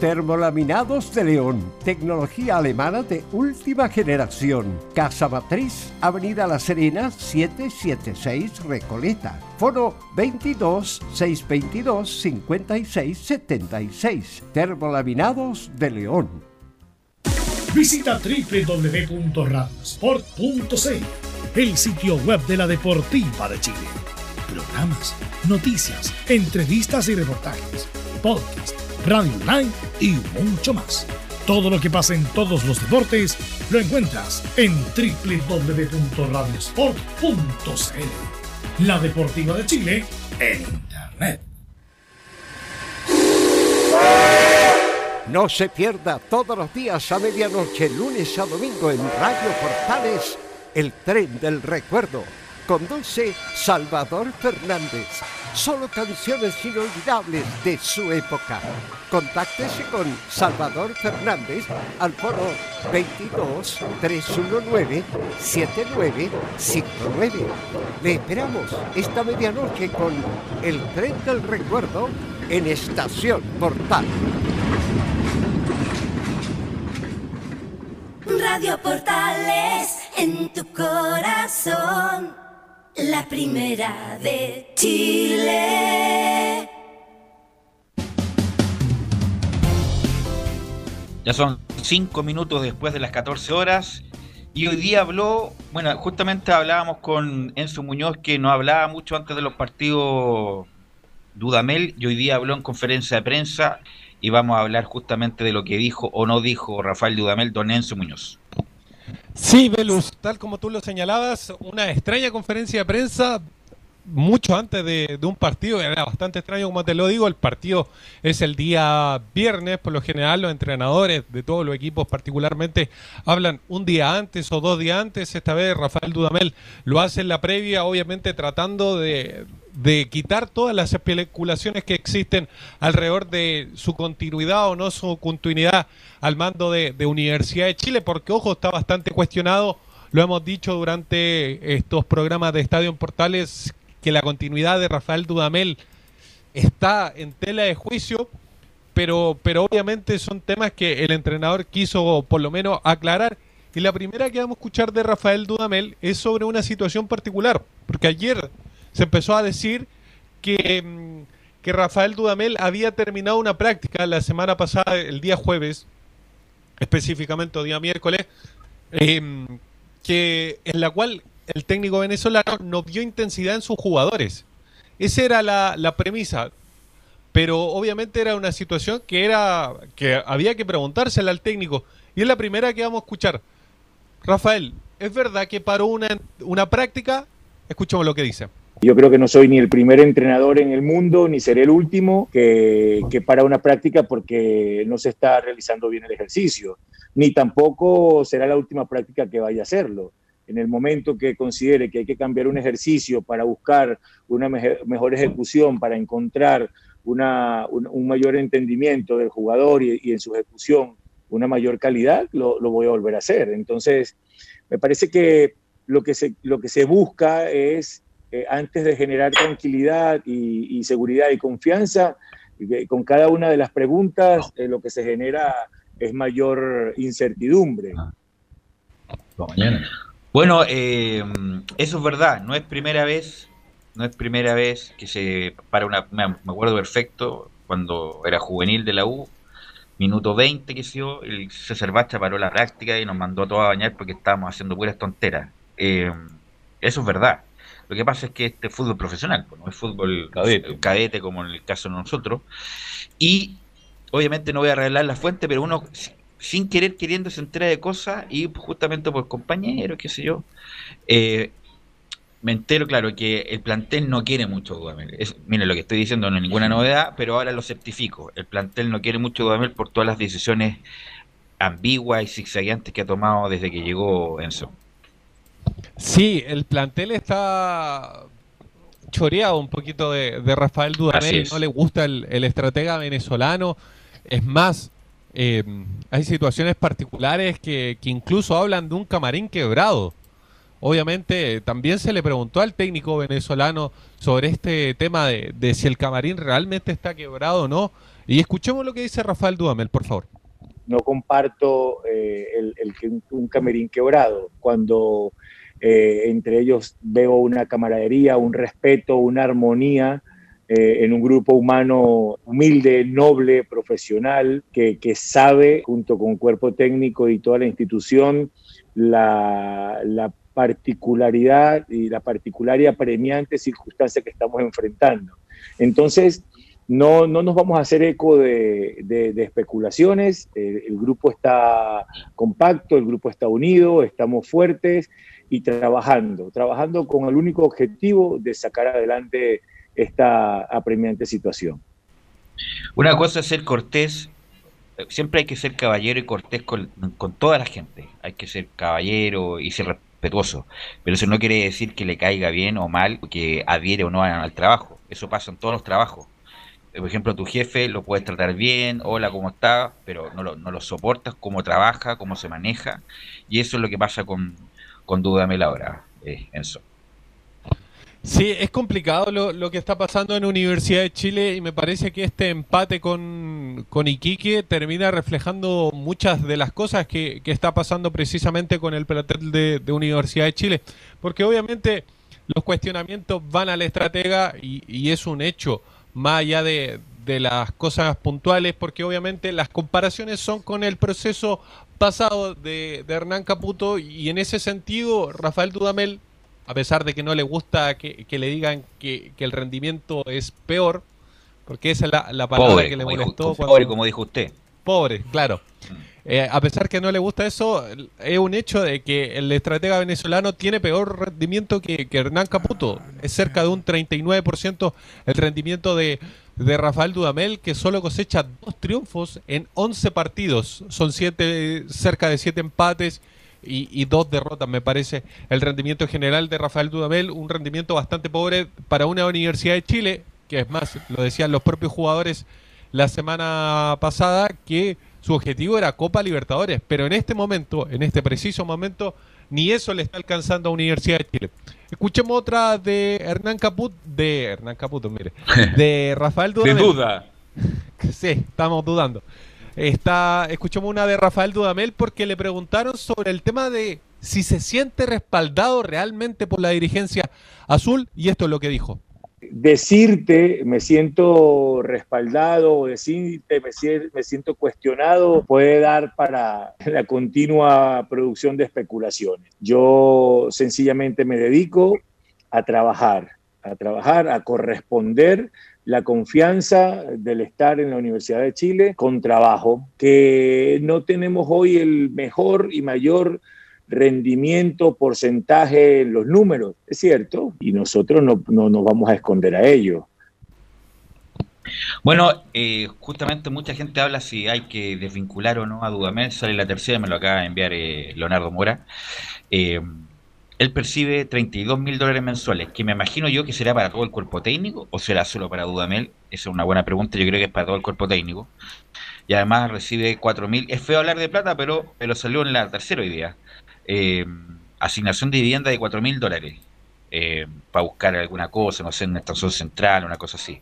Termolaminados de León, tecnología alemana de última generación. Casa Matriz, Avenida La Serena, 776 Recoleta. Foro 22 622 56 76. Termolaminados de León. Visita www.radiosport.cl, el sitio web de la Deportiva de Chile. Programas, noticias, entrevistas y reportajes, podcast, radio online y mucho más. Todo lo que pasa en todos los deportes lo encuentras en www.radiosport.cl. La Deportiva de Chile en Internet. No se pierda todos los días a medianoche, lunes a domingo en Radio Portales, el tren del recuerdo. Conduce Salvador Fernández. Solo canciones inolvidables de su época. Contáctese con Salvador Fernández al foro 22 319 7959. Le esperamos esta medianoche con el tren del recuerdo en Estación Portal. Radio Portales en tu corazón, la primera de Chile. Ya son cinco minutos después de las 14 horas. Y hoy día habló, bueno, justamente hablábamos con Enzo Muñoz, que no hablaba mucho antes de los partidos Dudamel, y hoy día habló en conferencia de prensa, y vamos a hablar justamente de lo que dijo o no dijo Rafael Dudamel, don Enzo Muñoz. Sí, Velus, tal como tú lo señalabas, una extraña conferencia de prensa mucho antes de, de un partido, era bastante extraño como te lo digo, el partido es el día viernes, por lo general los entrenadores de todos los equipos particularmente hablan un día antes o dos días antes, esta vez Rafael Dudamel lo hace en la previa, obviamente tratando de, de quitar todas las especulaciones que existen alrededor de su continuidad o no su continuidad al mando de, Universidad de Chile, porque ojo, está bastante cuestionado, lo hemos dicho durante estos programas de Estadio en Portales, que la continuidad de Rafael Dudamel está en tela de juicio pero, pero obviamente son temas que el entrenador quiso por lo menos aclarar. Y la primera que vamos a escuchar de Rafael Dudamel es sobre una situación particular, porque ayer se empezó a decir que, mm, que Rafael Dudamel había terminado una práctica la semana pasada, el día jueves, específicamente el día miércoles, em, que en la cual el técnico venezolano no vio intensidad en sus jugadores. Esa era la, la premisa. Pero obviamente era una situación que era que había que preguntársela al técnico. Y es la primera que vamos a escuchar. Rafael, ¿es verdad que paró una, una práctica? Escuchemos lo que dice. Yo creo que no soy ni el primer entrenador en el mundo, ni seré el último que, que para una práctica porque no se está realizando bien el ejercicio, ni tampoco será la última práctica que vaya a hacerlo. En el momento que considere que hay que cambiar un ejercicio para buscar una mejor ejecución, para encontrar una, un, un, mayor entendimiento del jugador y, y, en su ejecución una mayor calidad, lo, lo, voy a volver a hacer. Entonces, me parece que lo que se, lo que se busca es, eh, antes de generar tranquilidad y, y, seguridad y confianza, y con cada una de las preguntas eh, lo que se genera es mayor incertidumbre. Bueno, eh, eso es verdad, no es primera vez no es primera vez que se para una. Me acuerdo perfecto cuando era juvenil de la U, minuto 20 que se dio, el César Bacha paró la práctica y nos mandó a todos a bañar porque estábamos haciendo puras tonteras. Eh, eso es verdad. Lo que pasa es que este es fútbol profesional, no es fútbol cadete. cadete como en el caso de nosotros. Y obviamente no voy a arreglar la fuente, pero uno sin querer queriendo se entera de cosas y justamente por compañeros, qué sé yo, eh, me entero, claro, que el plantel no quiere mucho Dudamel. Es, miren, lo que estoy diciendo no es ninguna novedad, pero ahora lo certifico. El plantel no quiere mucho Dudamel por todas las decisiones ambiguas y zigzagueantes que ha tomado desde que llegó Enzo. Sí, el plantel está choreado un poquito de, de Rafael Dudamel. No le gusta el, el, estratega venezolano. Es más, eh, hay situaciones particulares que, que incluso hablan de un camarín quebrado obviamente también se le preguntó al técnico venezolano sobre este tema de, de, si el camarín realmente está quebrado o no. Y escuchemos lo que dice Rafael Dudamel, por favor. No comparto eh, el, el, un camarín quebrado. Cuando eh, entre ellos veo una camaradería, un respeto, una armonía. Eh, en un grupo humano humilde, noble, profesional, que, que sabe, junto con cuerpo técnico y toda la institución, la, la particularidad y la particular y apremiante circunstancia que estamos enfrentando. Entonces, no, no nos vamos a hacer eco de, de, de especulaciones, el, el, grupo está compacto, el grupo está unido, estamos fuertes y trabajando, trabajando con el único objetivo de sacar adelante esta apremiante situación. Una cosa es ser cortés siempre hay que ser caballero y cortés con, con, toda la gente. Hay que ser caballero y ser respetuoso. Pero eso no quiere decir que le caiga bien o mal, que adhiere o no al trabajo. Eso pasa en todos los trabajos. Por ejemplo, tu jefe lo puedes tratar bien, hola, ¿cómo está? Pero no lo, no lo soportas, cómo trabaja, cómo se maneja. Y eso es lo que pasa con, con Dudamel ahora, eh, Enzo. Sí, es complicado lo, lo, que está pasando en Universidad de Chile y me parece que este empate con, con Iquique termina reflejando muchas de las cosas que, que está pasando precisamente con el plantel de, de, Universidad de Chile. Porque obviamente los cuestionamientos van al estratega y, y es un hecho, más allá de, de las cosas puntuales, porque obviamente las comparaciones son con el proceso pasado de, de Hernán Caputo y en ese sentido Rafael Dudamel a pesar de que no le gusta que, que le digan que, que, el rendimiento es peor, porque esa es la, la palabra pobre, que le molestó. Dijo, cuando... Pobre, como dijo usted. Pobre, claro. Eh, a pesar que no le gusta eso, es un hecho de que el estratega venezolano tiene peor rendimiento que, que Hernán Caputo. Es cerca de un 39% el rendimiento de, de Rafael Dudamel, que solo cosecha dos triunfos en 11 partidos. Son siete, cerca de 7 empates y, y, dos derrotas, me parece, el rendimiento general de Rafael Dudamel, un rendimiento bastante pobre para una Universidad de Chile, que es más, lo decían los propios jugadores la semana pasada, que su objetivo era Copa Libertadores, pero en este momento, en este preciso momento, ni eso le está alcanzando a Universidad de Chile. Escuchemos otra de Hernán Caput, de Hernán Caputo, mire, de Rafael Dudamel. De duda. Sí, estamos dudando. Está, escuchamos una de Rafael Dudamel porque le preguntaron sobre el tema de si se siente respaldado realmente por la dirigencia azul y esto es lo que dijo. Decirte me siento respaldado decirte me, me siento cuestionado puede dar para la continua producción de especulaciones. Yo sencillamente me dedico a trabajar, a trabajar, a corresponder la confianza del estar en la Universidad de Chile con trabajo, que no tenemos hoy el mejor y mayor rendimiento, porcentaje en los números, es cierto, y nosotros no, no nos vamos a esconder a ello. Bueno, eh, justamente mucha gente habla si hay que desvincular o no a Dudamel. Sale la tercera, me lo acaba de enviar eh, Leonardo Mora. Eh, él percibe 32 mil dólares mensuales, que me imagino yo que será para todo el cuerpo técnico o será solo para Dudamel. Esa es una buena pregunta, yo creo que es para todo el cuerpo técnico. Y además recibe 4 mil. Es feo hablar de plata, pero, pero salió en la tercera hoy día. Eh, asignación de vivienda de 4 mil dólares. eh, para buscar alguna cosa, no sé, en una estación central, una cosa así.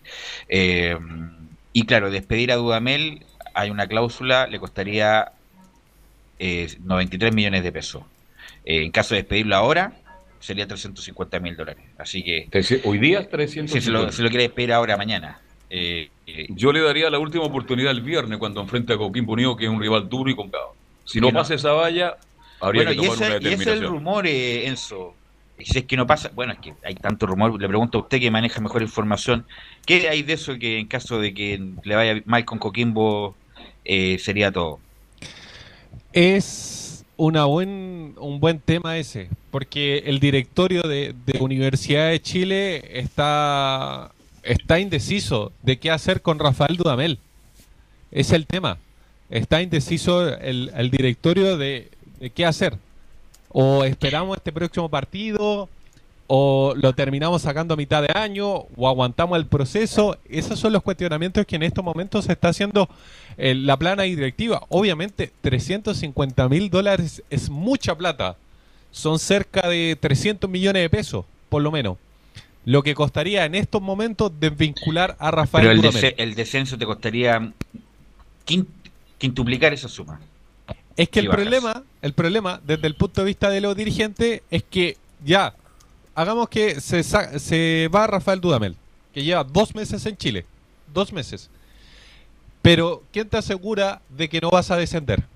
Eh, y claro, despedir a Dudamel, hay una cláusula, le costaría eh, 93 millones de pesos. En caso de despedirlo ahora, sería 350 mil dólares. Así que... Hoy día Si se lo, se lo quiere despedir ahora, mañana. Eh, eh, Yo le daría la última oportunidad el viernes cuando enfrente a Coquimbo Unido, que es un rival duro y complicado. Si no. pasa esa valla, habría bueno, que y tomar ese, una y ese es el rumor, eh, Enzo. Y si es que no pasa, bueno, es que hay tanto rumor, le pregunto a usted que maneja mejor información, ¿qué hay de eso que en caso de que le vaya mal con Coquimbo eh, sería todo? Es una buen, un buen tema ese, porque el directorio de, de Universidad de Chile está, está indeciso de qué hacer con Rafael Dudamel. Es el tema. Está indeciso el, el directorio de, de qué hacer. O esperamos este próximo partido, o lo terminamos sacando a mitad de año, o aguantamos el proceso. Esos son los cuestionamientos que en estos momentos se está haciendo eh, la plana directiva. Obviamente, 350 mil dólares es mucha plata. Son cerca de 300 millones de pesos, por lo menos. Lo que costaría en estos momentos desvincular a Rafael Pero el, descenso te costaría quin- quintuplicar esa suma. Es que el bajas. problema, el problema desde el punto de vista de los dirigentes es que ya, hagamos que se, se va Rafael Dudamel, que lleva dos meses en Chile, dos meses. Pero, ¿quién te asegura de que no vas a descender?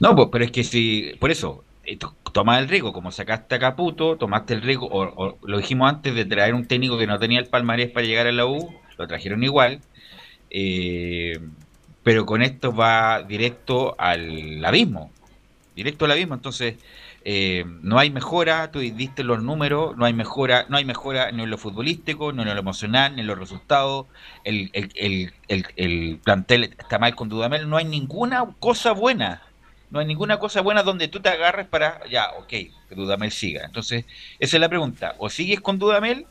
No, pues, pero es que si, por eso, eh, to- tomás el riesgo, como sacaste a Caputo, tomaste el riesgo, o, o lo dijimos antes de traer un técnico que no tenía el palmarés para llegar a la U, lo trajeron igual, eh, pero con esto va directo al abismo, directo al abismo, entonces eh, no hay mejora, tú diste los números, no hay mejora, no hay mejora ni en lo futbolístico, ni en lo emocional, ni en los resultados, el, el, el, el, el plantel está mal con Dudamel, no hay ninguna cosa buena, no hay ninguna cosa buena donde tú te agarres para, ya, ok, que Dudamel siga. Entonces, esa es la pregunta, o sigues con Dudamel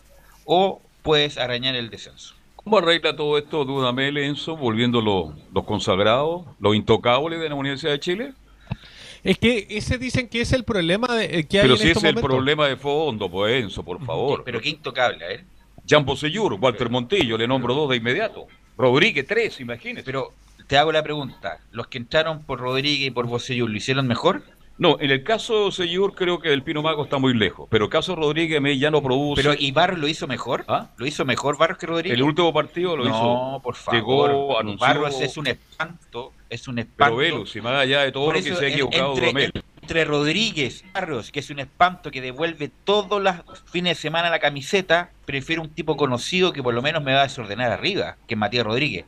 o puedes arañar el descenso. ¿Cómo arregla todo esto Dudamel, Enzo, volviendo los, los consagrados, los intocables de la Universidad de Chile? Es que ese dicen que es el problema de, eh, que hay Pero en si es el problema de fondo, pues Enzo, por favor. Pero qué intocable, a ver. Jean Bosellur, Walter Montillo, le nombro dos de inmediato. Rodríguez, tres, imagínese. Pero te hago la pregunta, ¿los que entraron por Rodríguez y por Bocellur lo hicieron mejor? No, en el caso de Seyur creo que el Pino Mago está muy lejos, pero el caso Rodríguez ya no produce. Pero ¿y Barros lo hizo mejor? ¿Lo hizo mejor Barros que Rodríguez? El último partido lo no, hizo. por favor. Llegó, anunció. Barros es un espanto, es un Pero espanto. Velo, si más allá de todo Por lo que se ha equivocado entre, entre Rodríguez Barros, que es un espanto que devuelve todos los fines de semana la camiseta, prefiero un tipo conocido que por lo menos me va a desordenar arriba, que es Matías Rodríguez.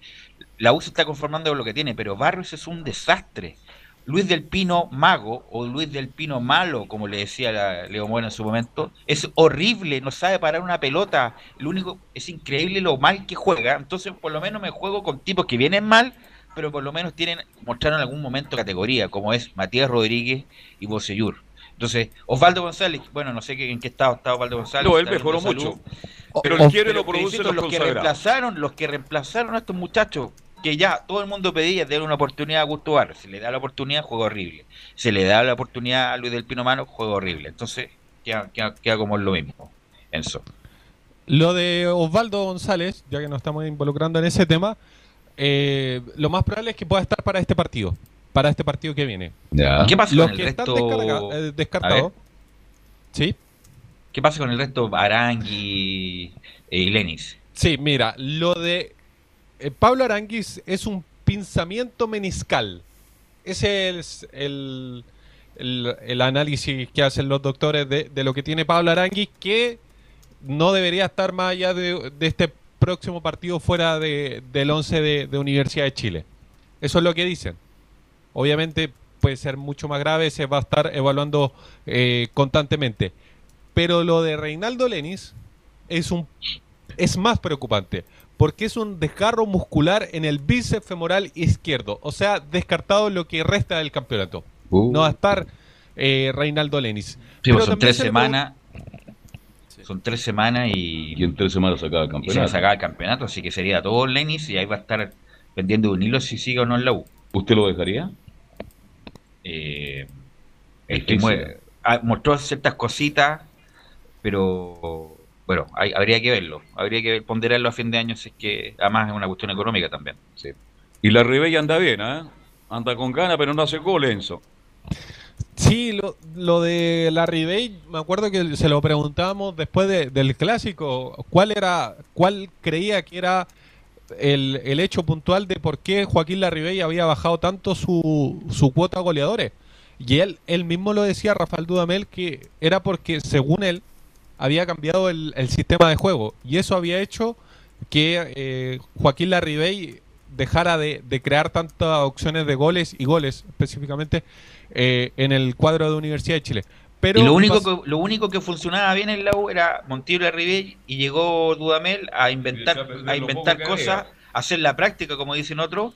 La U se está conformando con lo que tiene, pero Barros es un desastre. Luis del Pino Mago o Luis del Pino Malo, como le decía la- Leo Bueno en su momento, es horrible, no sabe parar una pelota. Lo único es increíble lo mal que juega. Entonces, por lo menos me juego con tipos que vienen mal, pero por lo menos tienen mostraron en algún momento categoría, como es Matías Rodríguez y Bocellur. Entonces, Osvaldo González, bueno, no sé qué- en qué estado está Osvaldo González. No, él mejoró mucho. Pero el quiere lo produce los los que reemplazaron, los que reemplazaron a estos muchachos, que ya todo el mundo pedía darle una oportunidad a Augusto Barros. Se le da la oportunidad, juega horrible. Se le da la oportunidad a Luis del Pino Mano, juega horrible. Entonces, queda, queda- queda como lo mismo. Enzo. Lo de Osvaldo González, ya que nos estamos involucrando en ese tema, eh, lo más probable es que pueda estar para este partido. Para este partido que viene. ¿Y qué pasa Los con el que están resto? descarga- eh, descartados. ¿Sí? ¿Qué pasa con el resto? Arangui eh, y Lenis. Sí, mira, lo de eh, Pablo Aranguis es un pinzamiento meniscal. Ese es el, análisis que hacen los doctores de, lo que tiene Pablo Aranguis, que no debería estar más allá de, este próximo partido fuera de, del 11 de, de Universidad de Chile. Eso es lo que dicen. Obviamente puede ser mucho más grave, se va a estar evaluando eh, constantemente. Pero lo de Reinaldo Lenis es un es más preocupante porque es un desgarro muscular en el bíceps femoral izquierdo, o sea, descartado lo que resta del campeonato. Uh. No va a estar eh, Reinaldo Lenis. Sí, Pero pues son tres se semanas. Son tres semanas y. Y en tres semanas sacaba el Y se campeonato. sacaba el campeonato, así que sería todo Lenis y ahí va a estar pendiente de un hilo si sigue o no en la U. ¿Usted lo dejaría? Eh, El que ah, mostró ciertas cositas, pero bueno, hay- habría que verlo. Habría que ponderarlo a fin de año si es que además es una cuestión económica también. Sí. Y la Ribey anda bien, ¿eh? Anda con ganas, pero no hace gol, Enzo. Sí, lo, lo de la Bay, me acuerdo que se lo preguntábamos después de- del clásico, cuál era, cuál creía que era el, el hecho puntual de por qué Joaquín Larribey había bajado tanto su, su cuota de goleadores. Y él, él mismo lo decía, Rafael Dudamel, que era porque, según él, había cambiado el, el sistema de juego. Y eso había hecho que eh, Joaquín Larribey dejara de, de crear tantas opciones de goles y goles específicamente eh, en el cuadro de Universidad de Chile. Pero y lo único, que, lo único que funcionaba bien en la U era Montillo y Ribey y llegó Dudamel a inventar, a inventar cosas, a hacer la práctica, como dicen otros,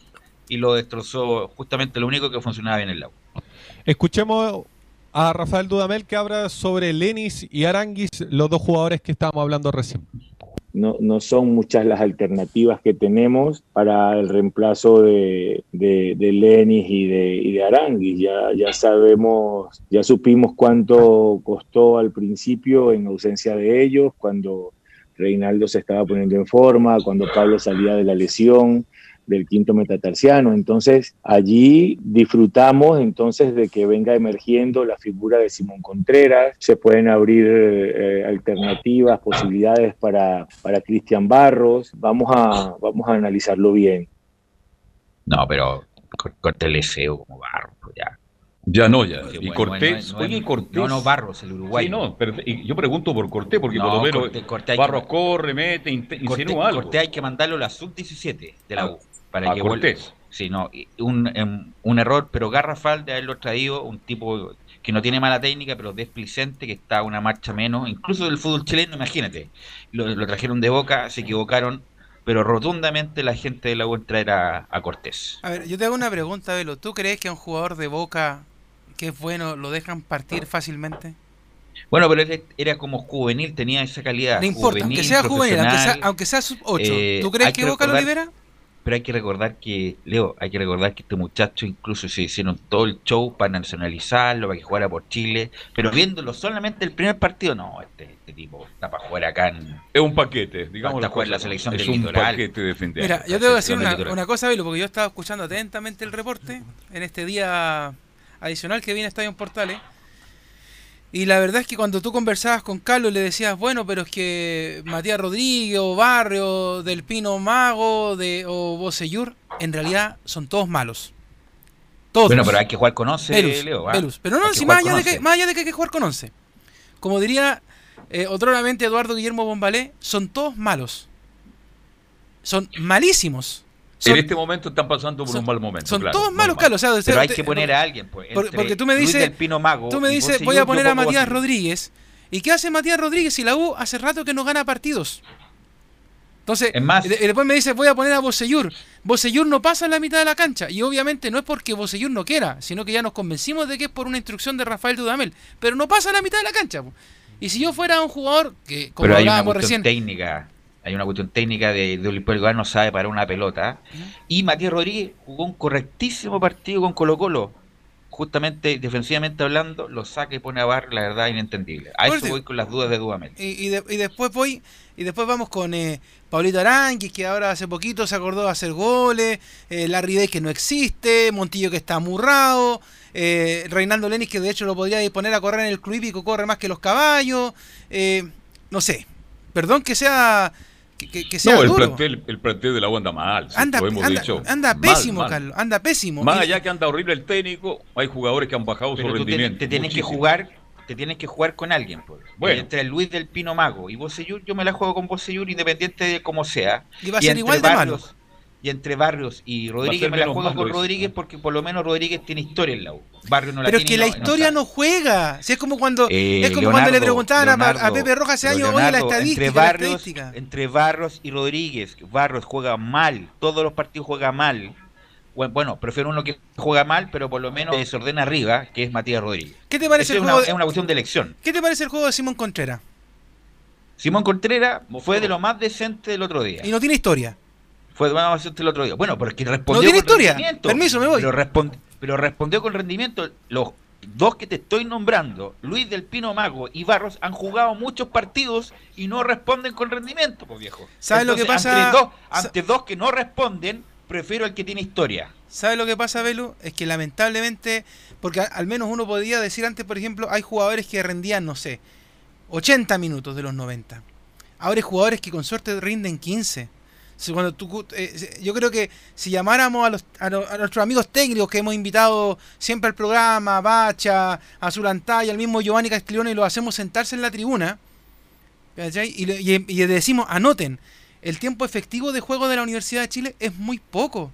y lo destrozó justamente lo único que funcionaba bien en la U. Escuchemos a Rafael Dudamel que habla sobre Lenis y Aranguis, los dos jugadores que estábamos hablando recién. no, no son muchas las alternativas que tenemos para el reemplazo de, de, Lenis y de, y Aranguis. Ya, ya sabemos, ya supimos cuánto costó al principio en ausencia de ellos, cuando Reinaldo se estaba poniendo en forma, cuando Pablo salía de la lesión del quinto metatarsiano. Entonces, allí disfrutamos entonces de que venga emergiendo la figura de Simón Contreras, se pueden abrir eh, alternativas, posibilidades para, para Cristian Barros, vamos a, vamos a analizarlo bien. No, pero cor- corté el deseo como barro, pues ya. Ya no, ya. Y bueno, Cortés, bueno, no es- oye, Cortés. No, no, Barros, el uruguayo. Sí, no, pero y yo pregunto por Cortés, porque No, por lo menos Cortés- Cortés que- Barros corre, mete, inte- Cortés, insinúa algo. Cortés hay que mandarlo a la sub-17 de la Ah, U. Para a que Cortés. vuelva. Sí, no, un, em, un error, pero garrafal de haberlo traído un tipo que no tiene mala técnica, pero desplicente, que está a una marcha menos, incluso del fútbol chileno, imagínate. Lo, lo trajeron de boca, se equivocaron, pero rotundamente la gente de la U en traer a, a Cortés. A ver, yo te hago una pregunta, Velo. ¿Tú crees que a un jugador de Boca que es bueno lo dejan partir fácilmente? Bueno, pero él era como juvenil, tenía esa calidad. No importa, aunque sea juvenil, aunque sea, aunque sea sub 8. Eh, ¿Tú crees hay que, Boca lo libera? Pero hay que recordar que, Leo, hay que recordar que este muchacho incluso se hicieron todo el show para nacionalizarlo, para que jugara por Chile, pero viéndolo solamente el primer partido, no, este, este tipo está para jugar acá en... Es un paquete, digamos. Está jugar la selección es del un litoral. paquete de fin de Mira, yo te voy a decir una, cosa, Velo, porque yo estaba escuchando atentamente el reporte en este día adicional que viene Estadio en Portales. Y la verdad es que cuando tú conversabas con Carlos le decías, bueno, pero es que Matías Rodríguez o Barrio, Del Pino Mago de, o Bocellur, en realidad son todos malos. Todos. Bueno, pero hay que jugar con 11, Velus, Leo. ¿ah? Velus. Pero no, si más allá, de que, 11. más allá de que hay que jugar con 11. Como diría eh, otroramente Eduardo Guillermo Bombalé, son todos malos. Son malísimos. Son- en este momento están pasando por un mal momento. son claro, todos malos, mal. Carlos. o sea, Pero hay que poner a alguien, pues. por- porque tú me Luis dices, del Pino Mago tú me dices, voy a poner a Matías. Rodríguez. ¿Y qué hace Matías Rodríguez si la U hace rato que no gana partidos? Entonces, Es más- y de- y después me dice, voy a poner a Bocellur. Bocellur no pasa en la mitad de la cancha. Y obviamente no es porque Bocellur no quiera, sino que ya nos convencimos de que es por una instrucción de Rafael Dudamel. Pero no pasa en la mitad de la cancha. po. Y si yo fuera un jugador, que como Pero hay una hablábamos recién, técnica. Hay una cuestión técnica de, de Olimpio Lugar no sabe parar una pelota. Y Matías Rodríguez jugó un correctísimo partido con Colo Colo. justamente defensivamente hablando, lo saca y pone a Barrio, la verdad, inentendible. A Por eso voy con las dudas de Dudamel. Y, y de- y después voy y después vamos con eh, Paulito Aranqui, que ahora hace poquito se acordó de hacer goles, eh, Larry Day que no existe, Montillo que está amurrado, eh, Reinaldo Lenis que de hecho lo podría poner a correr en el club hípico, corre más que los caballos, eh, no sé, perdón que sea que, que- que sea No, el duro. plantel, el plantel de la U anda mal, anda, lo hemos anda, dicho. anda pésimo, mal. Carlos, anda pésimo. Más Y- allá que anda horrible el técnico, hay jugadores que han bajado Pero su te, rendimiento. te tienes que jugar, te tienes que jugar con alguien, pues. Bueno. Entre Luis del Pino Mago y Bocellur, yo me la juego con Bocellur independiente de cómo sea. Y va a ser igual de Barrios- malo. Y entre Barrios y Rodríguez me la juego con eso, Rodríguez porque por lo menos Rodríguez tiene historia en la U. Barrios no la Pero es que la no- historia no juega. Si es como cuando, Eh, es como cuando le Leonardo, preguntaban a- Pepe Rojas hace años, oye, la estadística, entre la Barrios, estadística. entre Barrios y Rodríguez, Barrios juega mal, todos los partidos juega mal. Bueno, prefiero uno que juega mal, pero por lo menos se desordena arriba, que es Matías Rodríguez. ¿Qué te parece el es una, juego de- es una cuestión de elección. ¿Qué te parece el juego de Simón Contreras? Simón Contreras fue de lo más decente del otro día. Y no tiene historia. Fue decente del otro día. Bueno, porque respondió No tiene con historia. rendimiento. Permiso, me voy. Pero, respond- pero respondió con rendimiento. Los dos que te estoy nombrando, Luis del Pino Mago y Barros, han jugado muchos partidos y no responden con rendimiento, pues viejo. ¿Sabes lo que pasa? Ante dos, ante dos que no responden, prefiero el que tiene historia. ¿Sabes lo que pasa, Belu? Es que lamentablemente, porque al menos uno podía decir antes, por ejemplo, hay jugadores que rendían, no sé, 80 minutos de los 90. Ahora hay jugadores que con suerte rinden 15. Cuando tú- eh, yo creo que si llamáramos a, los, a, nuestros amigos técnicos que hemos invitado siempre al programa, a Bacha, a Zulantay, al mismo Giovanni Castiglione, y lo hacemos sentarse en la tribuna, y- y le decimos, anoten, el tiempo efectivo de juego de la Universidad de Chile es muy poco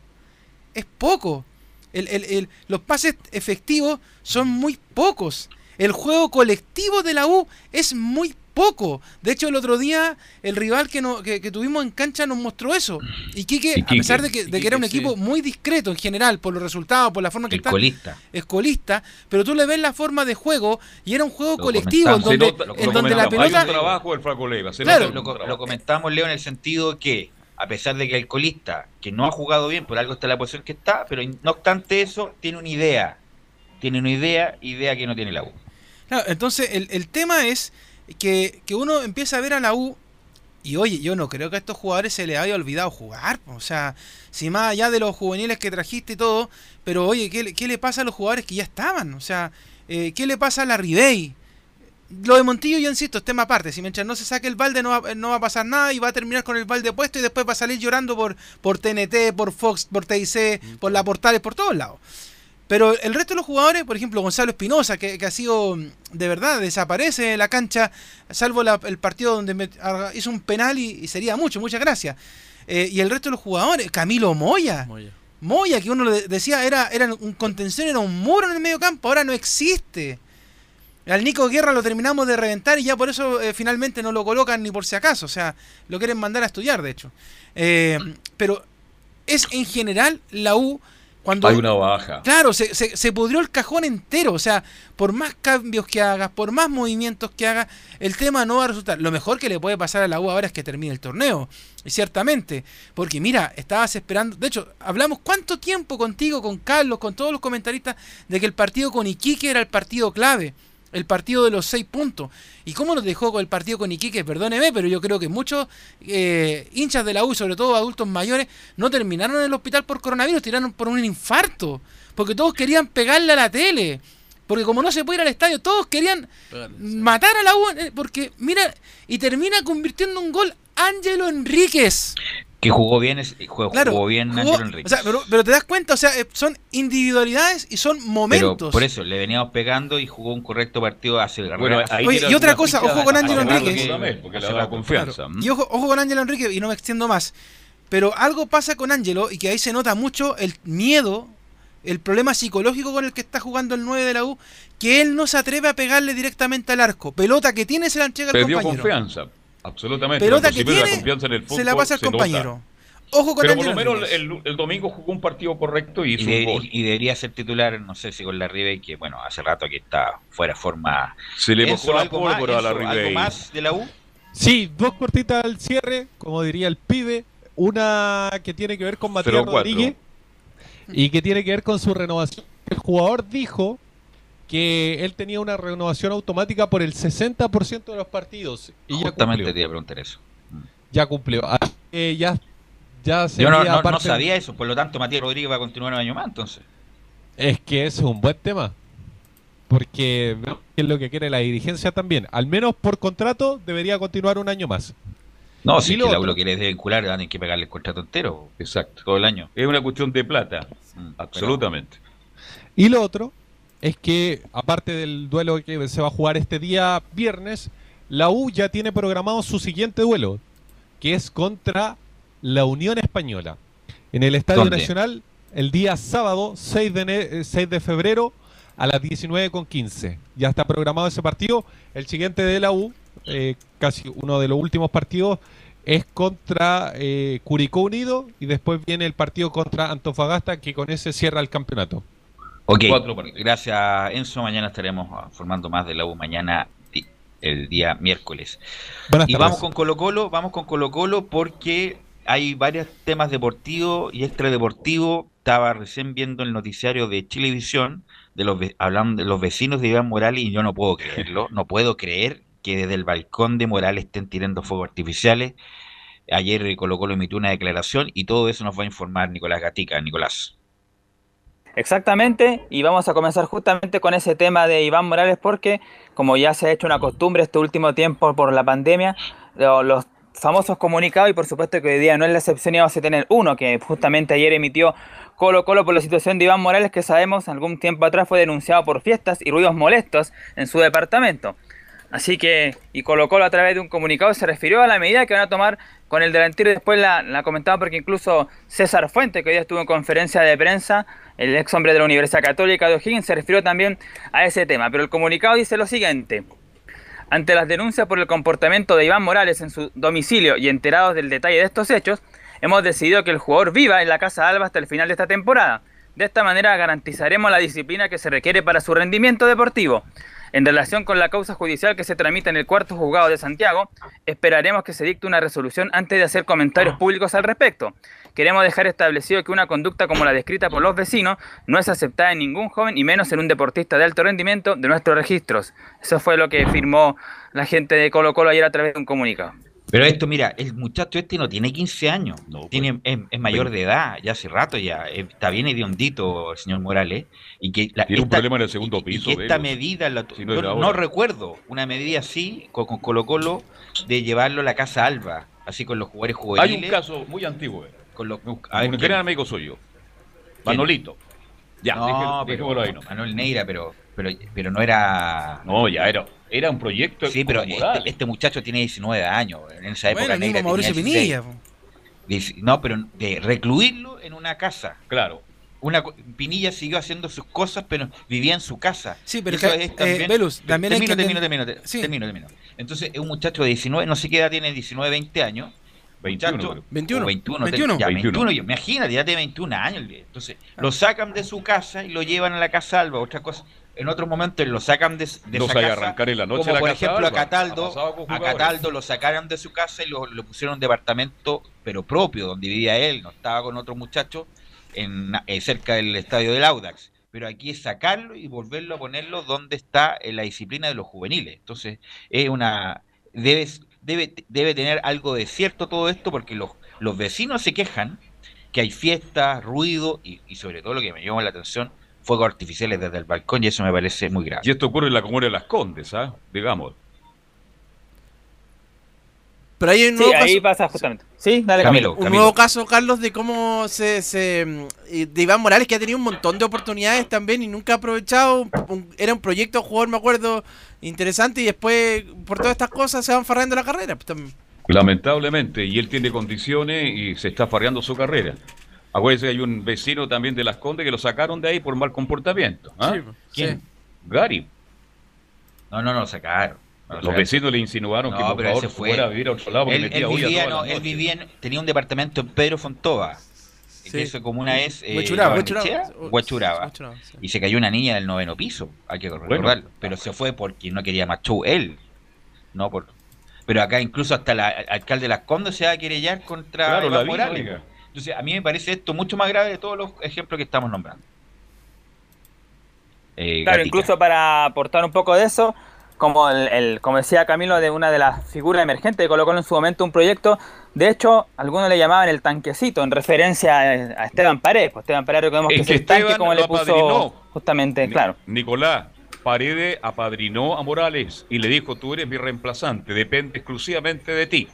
es poco. El- el- el- los pases efectivos son muy pocos. El juego colectivo de la U es muy poco. De hecho, el otro día el rival que, no, que, que tuvimos en cancha nos mostró eso. Y Quique, a pesar de que, de que era un equipo sí. muy discreto en general, por los resultados, por la forma que está, colista. es colista, pero tú le ves la forma de juego y era un juego Lo colectivo en donde, Se nota- lo en donde la pelota... Hay un trabajo del Flaco Leiva. se Claro. nota Lo, un co- trabajo. lo comentamos, Leo, en el sentido que, a pesar de que el colista, que no ha jugado bien, por algo está en la posición que está, pero no obstante eso, tiene una idea. Tiene una idea, idea que no tiene la U. Claro, entonces el, el tema es que, que uno empieza a ver a la U y oye, yo no creo que a estos jugadores se les haya olvidado jugar. O sea, si más allá de los juveniles que trajiste y todo, pero oye, ¿qué, le- qué le pasa a los jugadores que ya estaban? O sea, eh, ¿qué le pasa a la Ribey? Lo de Montillo, yo insisto, es tema aparte. Si mientras no se saque el balde, no va, no va a pasar nada y va a terminar con el balde puesto y después va a salir llorando por, por TNT, por Fox, por TIC, por la Portales, por todos lados. Pero el resto de los jugadores, por ejemplo, Gonzalo Espinosa, que, que ha sido de verdad, desaparece de la cancha, salvo la- el partido donde met- ah, hizo un penal y, y sería mucho, muchas gracias. Eh, y el resto de los jugadores, Camilo Moya. Moya, que uno decía era, era un contención, era un muro en el medio campo, ahora no existe. Al Nico Guerra lo terminamos de reventar y ya por eso eh, finalmente no lo colocan ni por si acaso. O sea, lo quieren mandar a estudiar, de hecho. Eh, pero es en general la U cuando... Hay una baja. Claro, se, se, se pudrió el cajón entero. O sea, por más cambios que hagas, por más movimientos que hagas, el tema no va a resultar. Lo mejor que le puede pasar a la U ahora es que termine el torneo. Y ciertamente. Porque mira, estabas esperando. De hecho, hablamos cuánto tiempo contigo, con Carlos, con todos los comentaristas, de que el partido con Iquique era el partido clave. El partido de los seis puntos. ¿Y cómo nos dejó el partido con Iquique? Perdóneme, pero yo creo que muchos eh, hinchas de la U, sobre todo adultos mayores, no terminaron en el hospital por coronavirus, tiraron por un infarto. Porque todos querían pegarle a la tele. Porque como no se puede ir al estadio, todos querían matar a la U. eh, Porque, mira, y termina convirtiendo un gol Ángelo Enríquez. Que jugó bien, es- jugó, Claro, jugó bien jugó- Ángelo Enrique. O sea, pero, pero te das cuenta, o sea, eh, son individualidades y son Pero momentos. por eso le veníamos pegando y jugó un correcto partido hacia el Bueno, ahí Oye, y otra cosa, ojo con Ángelo. Dudamel, Porque le Hace da rato. confianza. Y ojo, ojo con Ángelo Enrique, y no me extiendo más. Pero algo pasa con Ángelo y que ahí se nota mucho el miedo, el problema psicológico con el que está jugando el 9 de la U, que él no se atreve a pegarle directamente al arco. Pelota que tiene se la entrega al Perdió compañero. confianza. Absolutamente. Pelota que se pierde la tiene, confianza en el se la pasa al compañero. Ojo con Pero por lo menos el, el domingo jugó un partido correcto y Y, hizo de- un gol. y debería ser titular, no sé si con la Ribey, que bueno, hace rato que está fuera de forma. Se le mojó la ¿algo más? pólvora a la Enzo, ¿Algo Ribey. más de la U? Sí, dos cortitas al cierre, como diría el pibe. Una que tiene que ver con Matías 0-4. Rodríguez. y que tiene que ver con su renovación. El jugador dijo que él tenía una renovación automática por el 60% de los partidos. Y ya Justamente cumplió. te iba a preguntar eso. Ya cumplió. Ya, ya Yo no, no- sabía eso, por lo tanto Matías Rodríguez va a continuar un año más entonces. Es que ese es un buen tema. Porque es lo que quiere la dirigencia también. Al menos por contrato debería continuar un año más. No, si es lo lo quiere desvincular, tener que pagarle el contrato entero. Exacto. Todo el año. Es una cuestión de plata. Mm, Absolutamente. Y lo otro es que, aparte del duelo que se va a jugar este día viernes, la U ya tiene programado su siguiente duelo, que es contra la Unión Española. En el Estadio ¿Dónde? Nacional, el día sábado, 6 de, ene- eh, 6 de febrero, a las 19.15. Ya está programado ese partido. El siguiente de la U, eh, casi uno de los últimos partidos, es contra eh, Curicó Unido y después viene el partido contra Antofagasta, que con ese cierra el campeonato. Ok, Cuatro gracias Enzo. Mañana estaremos ah, formando más de la U. Mañana, el día miércoles. Buenas y tardes. vamos con Colo Colo, vamos con Colo Colo porque hay varios temas deportivos y extradeportivos. Estaba recién viendo el noticiario de Chilevisión, de los hablando de los vecinos de Iván Morales y yo no puedo creerlo, no puedo creer que desde el balcón de Morales estén tirando fuegos artificiales. Ayer Colo Colo emitió una declaración y todo eso nos va a informar Nicolás Gatica. Nicolás. Exactamente, y vamos a comenzar justamente con ese tema de Iván Morales porque, como ya se ha hecho una costumbre este último tiempo por la pandemia, lo- los famosos comunicados, y por supuesto que hoy día no es la excepción y vamos a tener uno que justamente ayer emitió Colo Colo por la situación de Iván Morales que sabemos algún tiempo atrás fue denunciado por fiestas y ruidos molestos en su departamento. Así que, y Colo a través de un comunicado se refirió a la medida que van a tomar con el delantero después la, la comentaba porque incluso César Fuente, que hoy día estuvo en conferencia de prensa, el ex hombre de la Universidad Católica de O'Higgins, se refirió también a ese tema. Pero el comunicado dice lo siguiente. Ante las denuncias por el comportamiento de Iván Morales en su domicilio y enterados del detalle de estos hechos, hemos decidido que el jugador viva en la Casa Alba hasta el final de esta temporada. De esta manera garantizaremos la disciplina que se requiere para su rendimiento deportivo. En relación con la causa judicial que se tramita en el cuarto juzgado de Santiago, esperaremos que se dicte una resolución antes de hacer comentarios públicos al respecto. Queremos dejar establecido que una conducta como la descrita por los vecinos no es aceptada en ningún joven y menos en un deportista de alto rendimiento de nuestros registros. Eso fue lo que firmó la gente de Colo Colo ayer a través de un comunicado. Pero esto, mira, el muchacho este no tiene 15 años, pues. tiene, es, es mayor de edad, ya hace rato ya, eh, está bien hediondito el señor Morales, y que la- Tiene un problema en el segundo y piso. que esta medida, la- Si no yo no, recuerdo una medida así con, con Colo Colo de llevarlo a la Casa Alba, así con los jugadores juveniles. Hay un caso muy antiguo. eh. Con los, a ver, gran ¿quién? amigo soy yo. Manolito. Ya, no, déjelo- pero, ahí, no. Manuel Neira, pero, pero, pero no era... No, ya era, era un proyecto. Sí, pero este, este muchacho tiene 19 años. En esa época Bueno, el mismo tenía 16. Pinilla. No, pero de recluirlo en una casa. Claro. Una, Pinilla siguió haciendo sus cosas, pero vivía en su casa. Sí, pero Eso es que, es eh, también- Velus, también hay termino, que termino, termino, te- Sí. termino, termino. Entonces, es un muchacho de 19, no sé qué edad tiene, 19, 20 años. 21, Muchacho, creo. 21. o 21, te- 21. ya, 21. 21, yo- imagínate, ya tiene 21 años. Entonces, lo sacan de su casa y lo llevan a la casa Alba. Otra cosa, en otros momentos lo sacan de, de No esa casa. arrancar en la noche como la por casa ejemplo a Cataldo, a. Cataldo lo sacaron de su casa y lo, lo pusieron en un departamento, pero propio, donde vivía él, no estaba con otro muchacho, en, eh, cerca del estadio del Audax. Pero aquí es sacarlo y volverlo a ponerlo donde está en la disciplina de los juveniles. Entonces, es una. Debe, debe, debe tener algo de cierto todo esto, porque los, los vecinos se quejan que hay fiestas, ruido y, y sobre todo lo que me llamó la atención, fuegos artificiales desde el balcón, y eso me parece muy grave. Y esto ocurre en la comuna de Las Condes, ¿ah? Digamos. Pero hay un Sí, nuevo ahí caso, pasa justamente. Sí, dale Camilo, Camilo. un nuevo caso, Carlos, de cómo se, se y de Iván Morales que ha tenido un montón de oportunidades también y nunca ha aprovechado. Un- era un proyecto de jugador, me acuerdo, interesante y después por todas estas cosas se van farreando la carrera. pues. Lamentablemente, y él tiene condiciones y se está farreando su carrera. Acuérdense que hay un vecino también de Las Condes que lo sacaron de ahí por mal comportamiento. ¿ah? Sí, pues, ¿Quién? Gary. No, no, no, lo sacaron. No Los vecinos le insinuaron que No, por pero favor se fue- fuera a vivir a otro lado porque Él, metía él vivía, no, él vivía en- tenía un departamento en Pedro Fontova. Sí. Que esa comuna es eh. Huechuraba, sí. Y se cayó una niña del noveno piso, hay que recordarlo. Pero se fue porque no quería más show él. No por. Pero acá incluso hasta la- el alcalde de Las Condes se va a querellar contra Claro, la Morales. Entonces, a mí me parece esto mucho más grave de todos los ejemplos que estamos nombrando. Eh, claro, incluso para aportar un poco de eso, como el, como decía Camilo, de una de las figuras emergentes que colocó en su momento un proyecto. De hecho, algunos le llamaban el tanquecito, en referencia a, Esteban Paredes. Pues Esteban Paredes recordemos que, es el tanque como le puso justamente, claro. Nicolás, Paredes apadrinó a Morales y le dijo, tú eres mi reemplazante, depende exclusivamente de ti.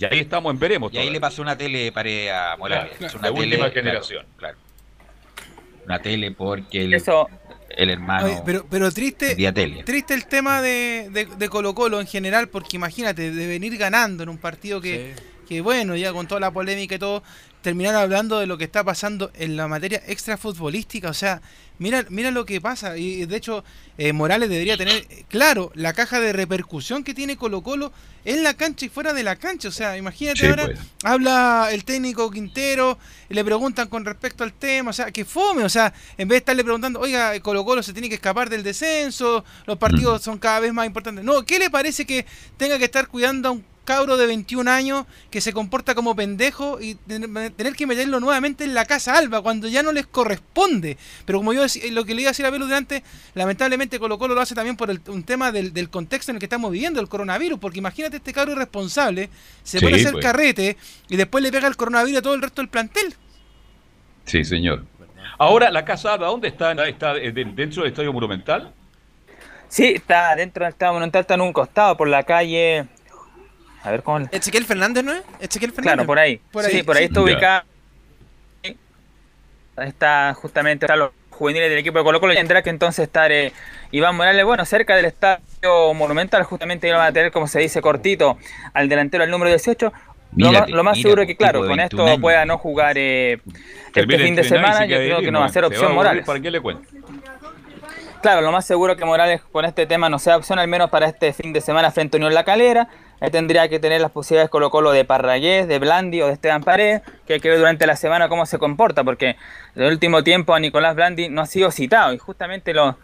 Y ahí estamos en veremos. Y ahí le pasó una tele Paredes a Morales. es una última generación. Claro, Una tele porque el, el hermano. pero, pero triste, triste el tema de, de, Colo Colo en general, porque imagínate, de venir ganando en un partido que, que bueno, ya con toda la polémica y todo, terminar hablando de lo que está pasando en la materia extra futbolística. O sea, mira, mira lo que pasa. Y de hecho, eh, Morales debería tener claro la caja de repercusión que tiene Colo Colo en la cancha y fuera de la cancha. O sea, imagínate ahora, pues. habla el técnico Quintero, le preguntan con respecto al tema. O sea, que fome. O sea, en vez de estarle preguntando, oiga, Colo Colo se tiene que escapar del descenso, los partidos mm. son cada vez más importantes. No, ¿qué le parece que tenga que estar cuidando a un cabro de 21 años que se comporta como pendejo y tener que meterlo nuevamente en la casa alba cuando ya no les corresponde. Pero como yo lo que le iba a decir a Belu durante, lamentablemente Colo Colo lo hace también por un tema del, contexto en el que estamos viviendo, el coronavirus, porque imagínate este cabro irresponsable, se pone a hacer pues. carrete y después le pega el coronavirus a todo el resto del plantel. Sí, señor. Ahora, la casa alba, ¿dónde está? ¿Está dentro del Estadio Monumental? Sí, está dentro del Estadio Monumental, está en un costado por la calle a ver cómo. ¿Ezequiel Fernández no es? ¿Ezequiel Fernández? Claro, por ahí. Sí, por ahí está ubicado. Está justamente están los juveniles del equipo de Colo Colo. Tendrá que entonces estar eh, Iván Morales, bueno, cerca del estadio Monumental. Justamente iban a tener, como se dice, cortito al delantero, al número 18. lo, más seguro es que, claro, con esto pueda no jugar eh, este fin de semana. Yo creo que no va a ser opción Morales. ¿Para qué le cuento? Claro, lo más seguro es que Morales con este tema no sea opción, al menos para este fin de semana frente a Unión La Calera. Ahí tendría que tener las posibilidades Colo Colo de Parragués, de Blandi o de Esteban Paredes, que hay que ver durante la semana cómo se comporta, porque en el último tiempo a Nicolás Blandi no ha sido citado y justamente los,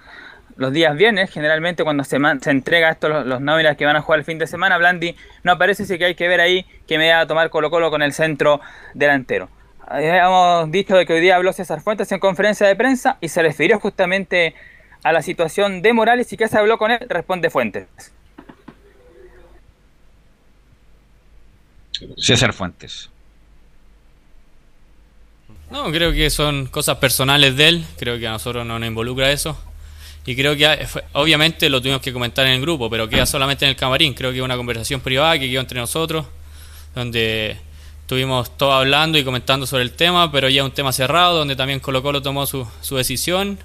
días viernes, generalmente cuando se, se entrega esto los, los nóminas que van a jugar el fin de semana, Blandi no aparece, así que hay que ver ahí que me va a tomar Colo Colo con el centro delantero. Habíamos dicho de que hoy día habló César Fuentes en conferencia de prensa y se refirió justamente a la situación de Morales y que se habló con él, responde Fuentes. César Fuentes. No, creo que son cosas personales de él, creo que a nosotros no nos involucra eso. Y creo que ah, obviamente lo tuvimos que comentar en el grupo, pero queda solamente en el camarín. Creo que una conversación privada que quedó entre nosotros, donde estuvimos todos hablando y comentando sobre el tema, pero ya un tema cerrado, donde también Colo Colo tomó su, su decisión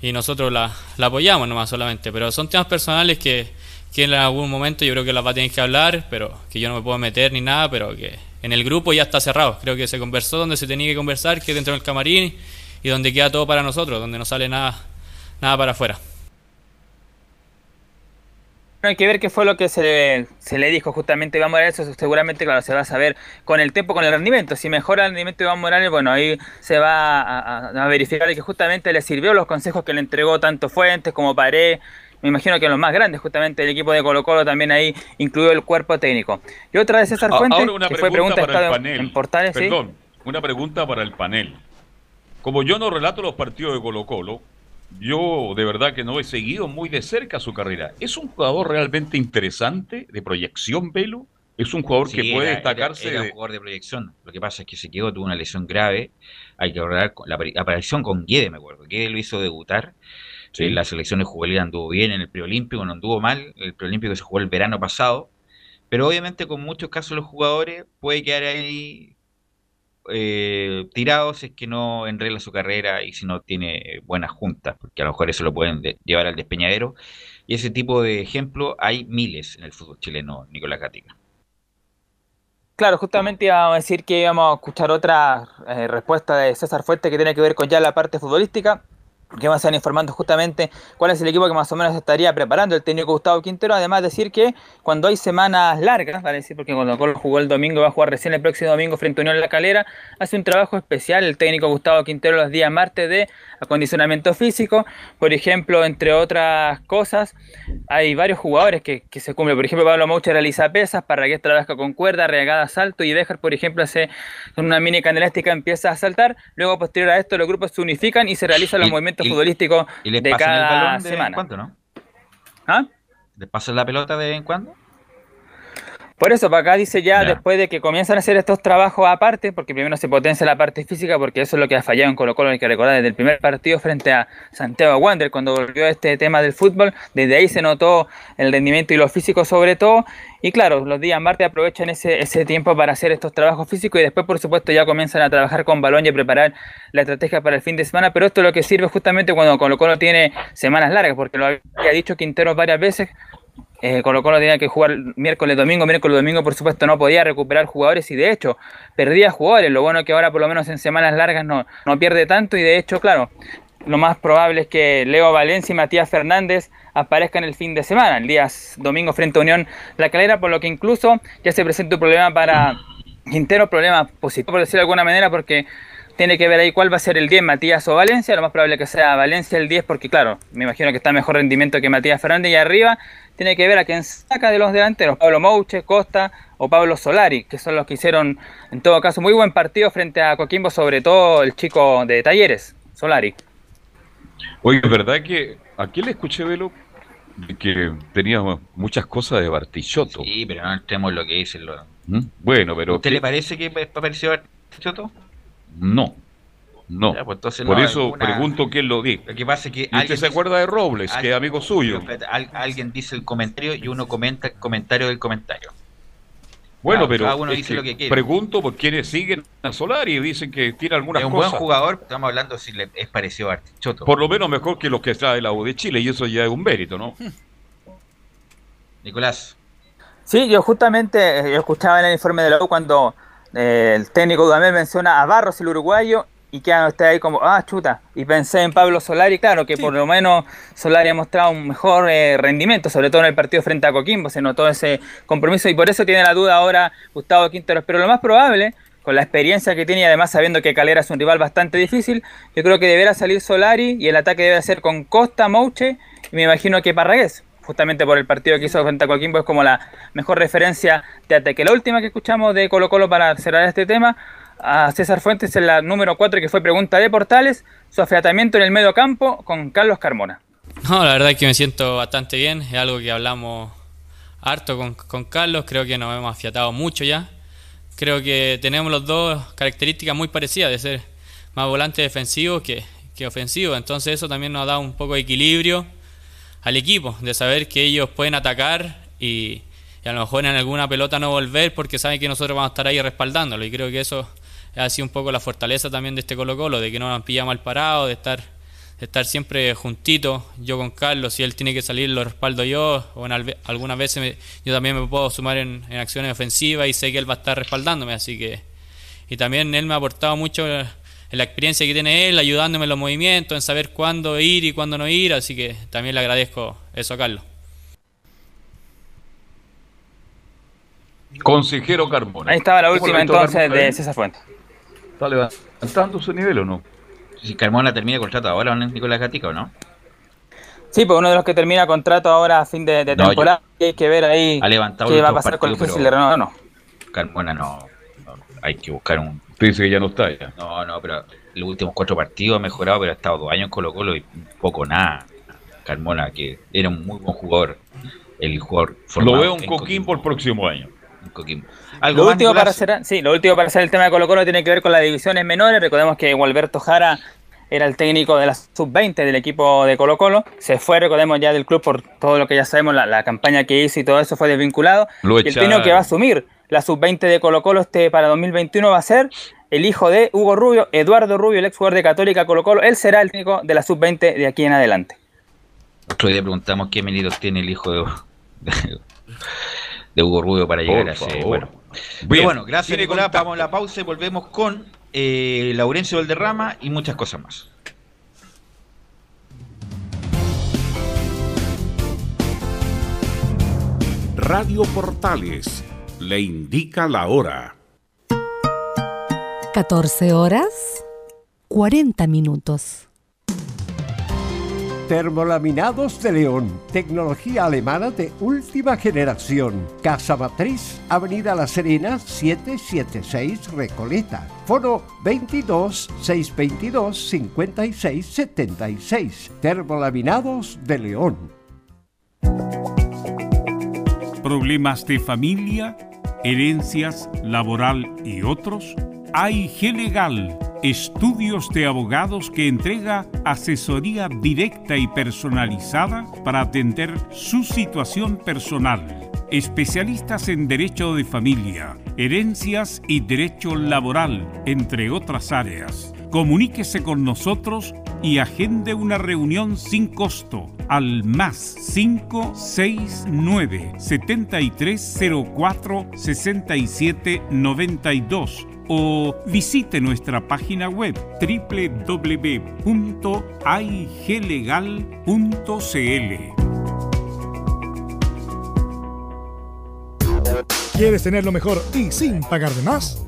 y nosotros la, la apoyamos nomás solamente. Pero son temas personales que, que en algún momento yo creo que las va a tener que hablar, pero que yo no me puedo meter ni nada, pero que en el grupo ya está cerrado. Creo que se conversó donde se tenía que conversar, que dentro del camarín y donde queda todo para nosotros, donde no sale nada, nada para afuera. Hay que ver qué fue lo que se le, dijo justamente a Iván Morales, eso seguramente claro, se va a saber con el tiempo, con el rendimiento. Si mejora el rendimiento de Iván Morales, bueno, ahí se va a, a verificar que justamente le sirvió los consejos que le entregó tanto Fuentes como Paré, me imagino que los más grandes, justamente el equipo de Colo Colo también ahí incluido el cuerpo técnico. Y otra de César Fuentes, que fue pregunta para el panel. en Portales, Perdón, una pregunta para el panel. Como yo no relato los partidos de Colo Colo, yo de verdad que no he seguido muy de cerca su carrera. ¿Es un jugador realmente interesante de proyección, Velo? ¿Es un jugador que puede destacarse? Era, un jugador de proyección. Lo que pasa es que se quedó, tuvo una lesión grave. Hay que hablar la, la aparición con Guede, me acuerdo. Guede lo hizo debutar Sí. La selección juvenil anduvo bien en el preolímpico, no anduvo mal. El preolímpico se jugó el verano pasado. Pero obviamente con muchos casos los jugadores puede quedar ahí eh, tirados si es que no enrela su carrera y si no tiene buenas juntas, porque a lo mejor eso lo pueden llevar al despeñadero. Y ese tipo de ejemplo hay miles en el fútbol chileno, Nicolás Gatica. Claro, justamente íbamos a decir que íbamos a escuchar otra eh, respuesta de César Fuerte que tiene que ver con ya la parte futbolística que vamos a estar informando justamente cuál es el equipo que más o menos estaría preparando el técnico Gustavo Quintero. Además, decir que cuando hay semanas largas, vale decir, porque cuando Colo jugó el domingo, va a jugar recién el próximo domingo frente a Unión La Calera, hace un trabajo especial el técnico Gustavo Quintero los días martes de acondicionamiento físico. Por ejemplo, entre otras cosas, hay varios jugadores que, que se cumplen. Por ejemplo, Pablo Mouche realiza pesas, Parragués trabaja con cuerda, regada salto y Dejar, por ejemplo, hace una mini canelástica empieza a saltar. Luego, posterior a esto, los grupos se unifican y se realizan los movimientos futbolísticos y le de pasan el cada balón de vez en semana. cuando, ¿no? ¿Ah? ¿Le pasan la pelota de vez en cuando? Por eso, para acá dice ya, después de que comienzan a hacer estos trabajos aparte, porque primero se potencia la parte física, porque eso es lo que ha fallado en Colo Colo, hay que recordar desde el primer partido frente a Santiago Wander, cuando volvió a este tema del fútbol, desde ahí se notó el rendimiento y lo físico sobre todo, y claro, los días martes aprovechan ese, ese tiempo para hacer estos trabajos físicos y después, por supuesto, ya comienzan a trabajar con balón y a preparar la estrategia para el fin de semana, pero esto es lo que sirve justamente cuando Colo Colo tiene semanas largas, porque lo había dicho Quintero varias veces, eh, Colo Colo tenía que jugar miércoles, domingo, miércoles, domingo, por supuesto no podía recuperar jugadores y de hecho perdía jugadores. Lo bueno es que ahora por lo menos en semanas largas no, no pierde tanto y de hecho, claro, lo más probable es que Leo Valencia y Matías Fernández aparezcan el fin de semana, el día domingo frente a Unión La Calera, por lo que incluso ya se presenta un problema para Quintero, problema positivo por decirlo de alguna manera, porque tiene que ver ahí cuál va a ser el 10, Matías o Valencia. Lo más probable es que sea Valencia el 10, porque claro, me imagino que está mejor rendimiento que Matías Fernández. Y arriba tiene que ver a quién saca de los delanteros, Pablo Mouche, Costa o Pablo Solari, que son los que hicieron en todo caso muy buen partido frente a Coquimbo, sobre todo el chico de Talleres, Solari. Oye, ¿es verdad que aquí le escuché, Velo, que tenía muchas cosas de Bartichotto? Sí, pero no entremos en lo que dicen los... ¿Mm? Bueno, pero... ¿Usted le parece que pareció Bartichotto? No. No. Ya, pues entonces Por no, eso alguna- pregunto quién lo dijo. Lo que pasa es que ¿Y usted se acuerda de Robles, que es amigo suyo? Al- alguien dice el comentario y uno comenta el comentario del comentario. Bueno, pero cada uno dice lo que quiere. pregunto por quienes siguen a Solari y dicen que tiene algunas Es un cosas. buen jugador, estamos hablando si le es parecido a Bartichotto. Por lo menos mejor que los que trae la U de Chile, y eso ya es un mérito, ¿no? Nicolás. Sí, yo justamente eh, yo escuchaba en el informe de la U cuando eh, el técnico Dudamel menciona a Barros, el uruguayo, y queda usted ahí como, ah, chuta. Y pensé en Pablo Solari, claro, que por lo menos Solari ha mostrado un mejor eh, rendimiento, sobre todo en el partido frente a Coquimbo, se notó ese compromiso y por eso tiene la duda ahora Gustavo Quinteros. Pero lo más probable, con la experiencia que tiene y además sabiendo que Calera es un rival bastante difícil, yo creo que deberá salir Solari y el ataque debe ser con Costa, Mouche y me imagino que Parragués justamente por el partido que hizo frente a Coquimbo es como la mejor referencia de ataque. La última que escuchamos de Colo Colo para cerrar este tema, a César Fuentes en la número 4 que fue pregunta de Portales, su afiatamiento en el medio campo con Carlos Carmona. No, la verdad es que me siento bastante bien. Es algo que hablamos harto con, con Carlos. Creo que nos hemos afiatado mucho ya. Creo que tenemos los dos características muy parecidas de ser más volante defensivo que, que ofensivo. Entonces eso también nos da un poco de equilibrio al equipo, de saber que ellos pueden atacar y, y a lo mejor en alguna pelota no volver porque saben que nosotros vamos a estar ahí respaldándolo. Y creo que eso ha sido un poco la fortaleza también de este Colo Colo, de que no nos pillamos mal parado, de estar de estar siempre juntito, yo con Carlos, si él tiene que salir lo respaldo yo, o en algunas veces me- yo también me puedo sumar en, en acciones ofensivas y sé que él va a estar respaldándome, así que... Y también él me ha aportado mucho en la experiencia que tiene él, ayudándome en los movimientos, en saber cuándo ir y cuándo no ir, así que también le agradezco eso a Carlos. Consejero Carmona. Ahí estaba la ¿Cómo última entonces Carmona? de. César Fuentes. ¿Está levantando su nivel o no? Si Carmona termina el contrato ahora, ¿no? Nicolás Gatica o no? Sí, pues uno de los que termina contrato ahora a fin de, No, temporada, y hay que ver ahí Ha levantado qué va a pasar con el partidos, si le pero- renueva o no. Carmona no, no, Hay que buscar un. Dice que ya no está ya. No, no, pero los últimos cuatro partidos ha mejorado, pero ha estado dos años en Colo Colo y poco nada. Carmona, que era un muy buen jugador. El jugador Lo veo un en Coquimbo el próximo año. Coquimbo. ¿Algo Lo último, para cerrar, sí, lo último para hacer el tema de Colo Colo tiene que ver con las divisiones menores. Recordemos que Gualberto Jara era el técnico de la sub-20 del equipo de Colo Colo. Se fue, recordemos ya del club por todo lo que ya sabemos, la, la campaña que hizo y todo eso fue desvinculado. Lo y el técnico echaron. que va a asumir la sub-20 de Colo Colo este para 2021 va a ser el hijo de Hugo Rubio, Eduardo Rubio, el ex jugador de Católica Colo Colo. Él será el técnico de la sub-20 de aquí en adelante. Otro día preguntamos qué méritos tiene el hijo de, Hugo Rubio para llegar a ese. Bueno. Bueno, gracias Nicolás. Vamos a la pausa y volvemos con eh, Laurencio Valderrama y muchas cosas más. Radio Portales le indica la hora. 14 horas 40 minutos. Termolaminados de León, tecnología alemana de última generación. Casa Matriz, Avenida La Serena, 776 Recoleta. Foro 22 622 56 76. Termolaminados de León. ¿Problemas de familia, herencias, laboral y otros? AIG Legal, estudios de abogados que entrega asesoría directa y personalizada para atender su situación personal. Especialistas en derecho de familia, herencias y derecho laboral, entre otras áreas. Comuníquese con nosotros y agende una reunión sin costo al más 569 7304 6792 o visite nuestra página web www.aiglegal.cl. ¿Quieres tener lo mejor y sin pagar de más?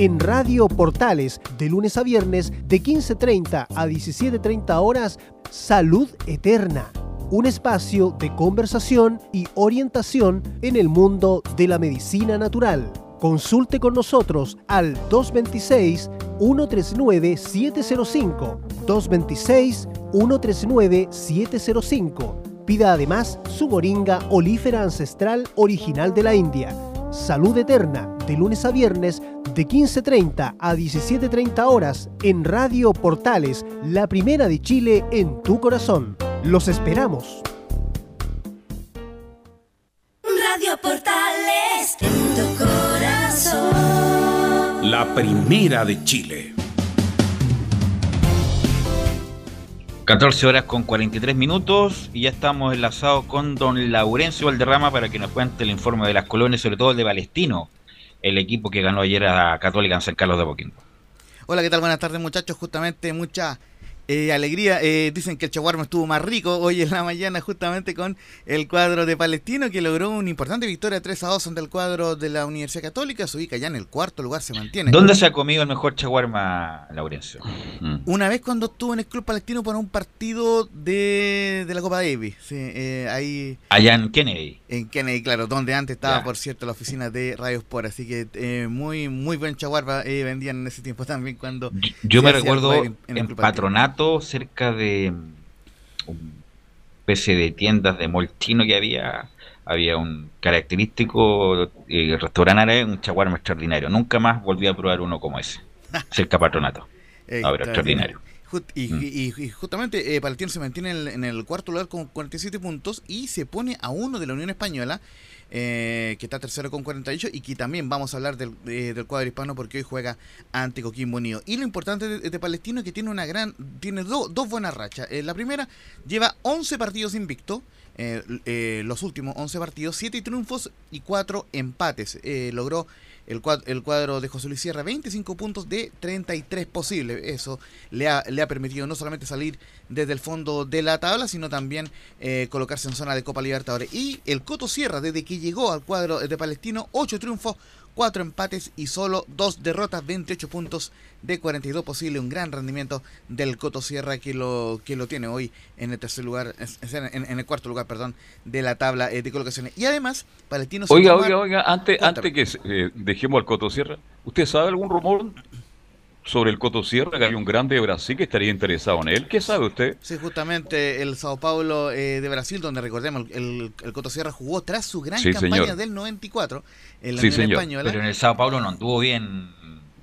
en Radio Portales de lunes a viernes de 15.30 a 17.30 horas Salud Eterna, un espacio de conversación y orientación en el mundo de la medicina natural. Consulte con nosotros al 226-139-705. 226-139-705. Pida además su moringa olífera ancestral original de la India. Salud Eterna, de lunes a viernes, de 15.30 a 17.30 horas, en Radio Portales, la primera de Chile en tu corazón. Los esperamos. Radio Portales en tu corazón. La primera de Chile. 14 horas con 43 minutos y ya estamos enlazados con don Laurencio Valderrama para que nos cuente el informe de las colonias, sobre todo el de Palestino, el equipo que ganó ayer a Católica en San Carlos de Apoquindo. Hola, ¿qué tal? Buenas tardes muchachos. Justamente mucha eh, alegría. Eh, dicen que el chaguarma estuvo más rico hoy en la mañana justamente con el cuadro de Palestino que logró una importante victoria 3 a 2 ante el cuadro de la Universidad Católica. Se ubica ya en el cuarto lugar, se mantiene. ¿Dónde se ha comido el mejor chaguarma, Laurencio? Mm. Una vez cuando estuvo en el Club Palestino para un partido de, de la Copa Davis. Sí, eh, ahí, Allá en Kennedy. En Kennedy, claro, donde antes estaba, por cierto, la oficina de Radio Sport. Así que eh, muy muy buen chaguarma eh, vendían en ese tiempo también cuando... Yo me recuerdo en. Patronato, cerca de mm, un especie de tiendas de moltino que había, había un característico eh, restaurante árabe, un chaguarma extraordinario. Nunca más volví a probar uno como ese, cerca de Patronato. Ahora, extraordinario. Ju- y, Mm. y- y justamente eh, Palestino se mantiene en el, en el cuarto lugar con 47 puntos y se pone a uno de la Unión Española, eh, que está tercero con 48 y que también vamos a hablar del, de- del cuadro hispano porque hoy juega ante Coquimbo Unido. Y lo importante de, de Palestino es que tiene una gran, tiene do- dos buenas rachas. Eh, la primera lleva 11 partidos invicto. eh, eh, los últimos 11 partidos, 7 triunfos y 4 empates. Eh, logró el cuadro, el cuadro de José Luis Sierra 25 puntos de 33 posibles. Eso le ha, le ha permitido no solamente salir desde el fondo de la tabla, sino también eh, colocarse en zona de Copa Libertadores. Y el Coto Sierra, desde que llegó al cuadro de Palestino, 8 triunfos, 4 empates y solo 2 derrotas, 28 puntos de 42 posibles. Un gran rendimiento del Coto Sierra que lo, que lo tiene hoy en el tercer lugar, en, en el cuarto lugar, perdón, de la tabla eh, de colocaciones. Y además, Palestino Oiga, oiga, oiga, antes, Cuéntame. antes que eh, dejemos al Coto Sierra, ¿usted sabe algún rumor sobre el Coto Sierra, que hay un grande de Brasil que estaría interesado en él. ¿Qué sabe usted? Sí, justamente el Sao Paulo eh, de Brasil, donde recordemos, el, el Coto Sierra jugó tras su gran Sí, campaña señor. del 94 en la Sí, Unión señor. Española. Pero en el Sao Paulo no anduvo bien.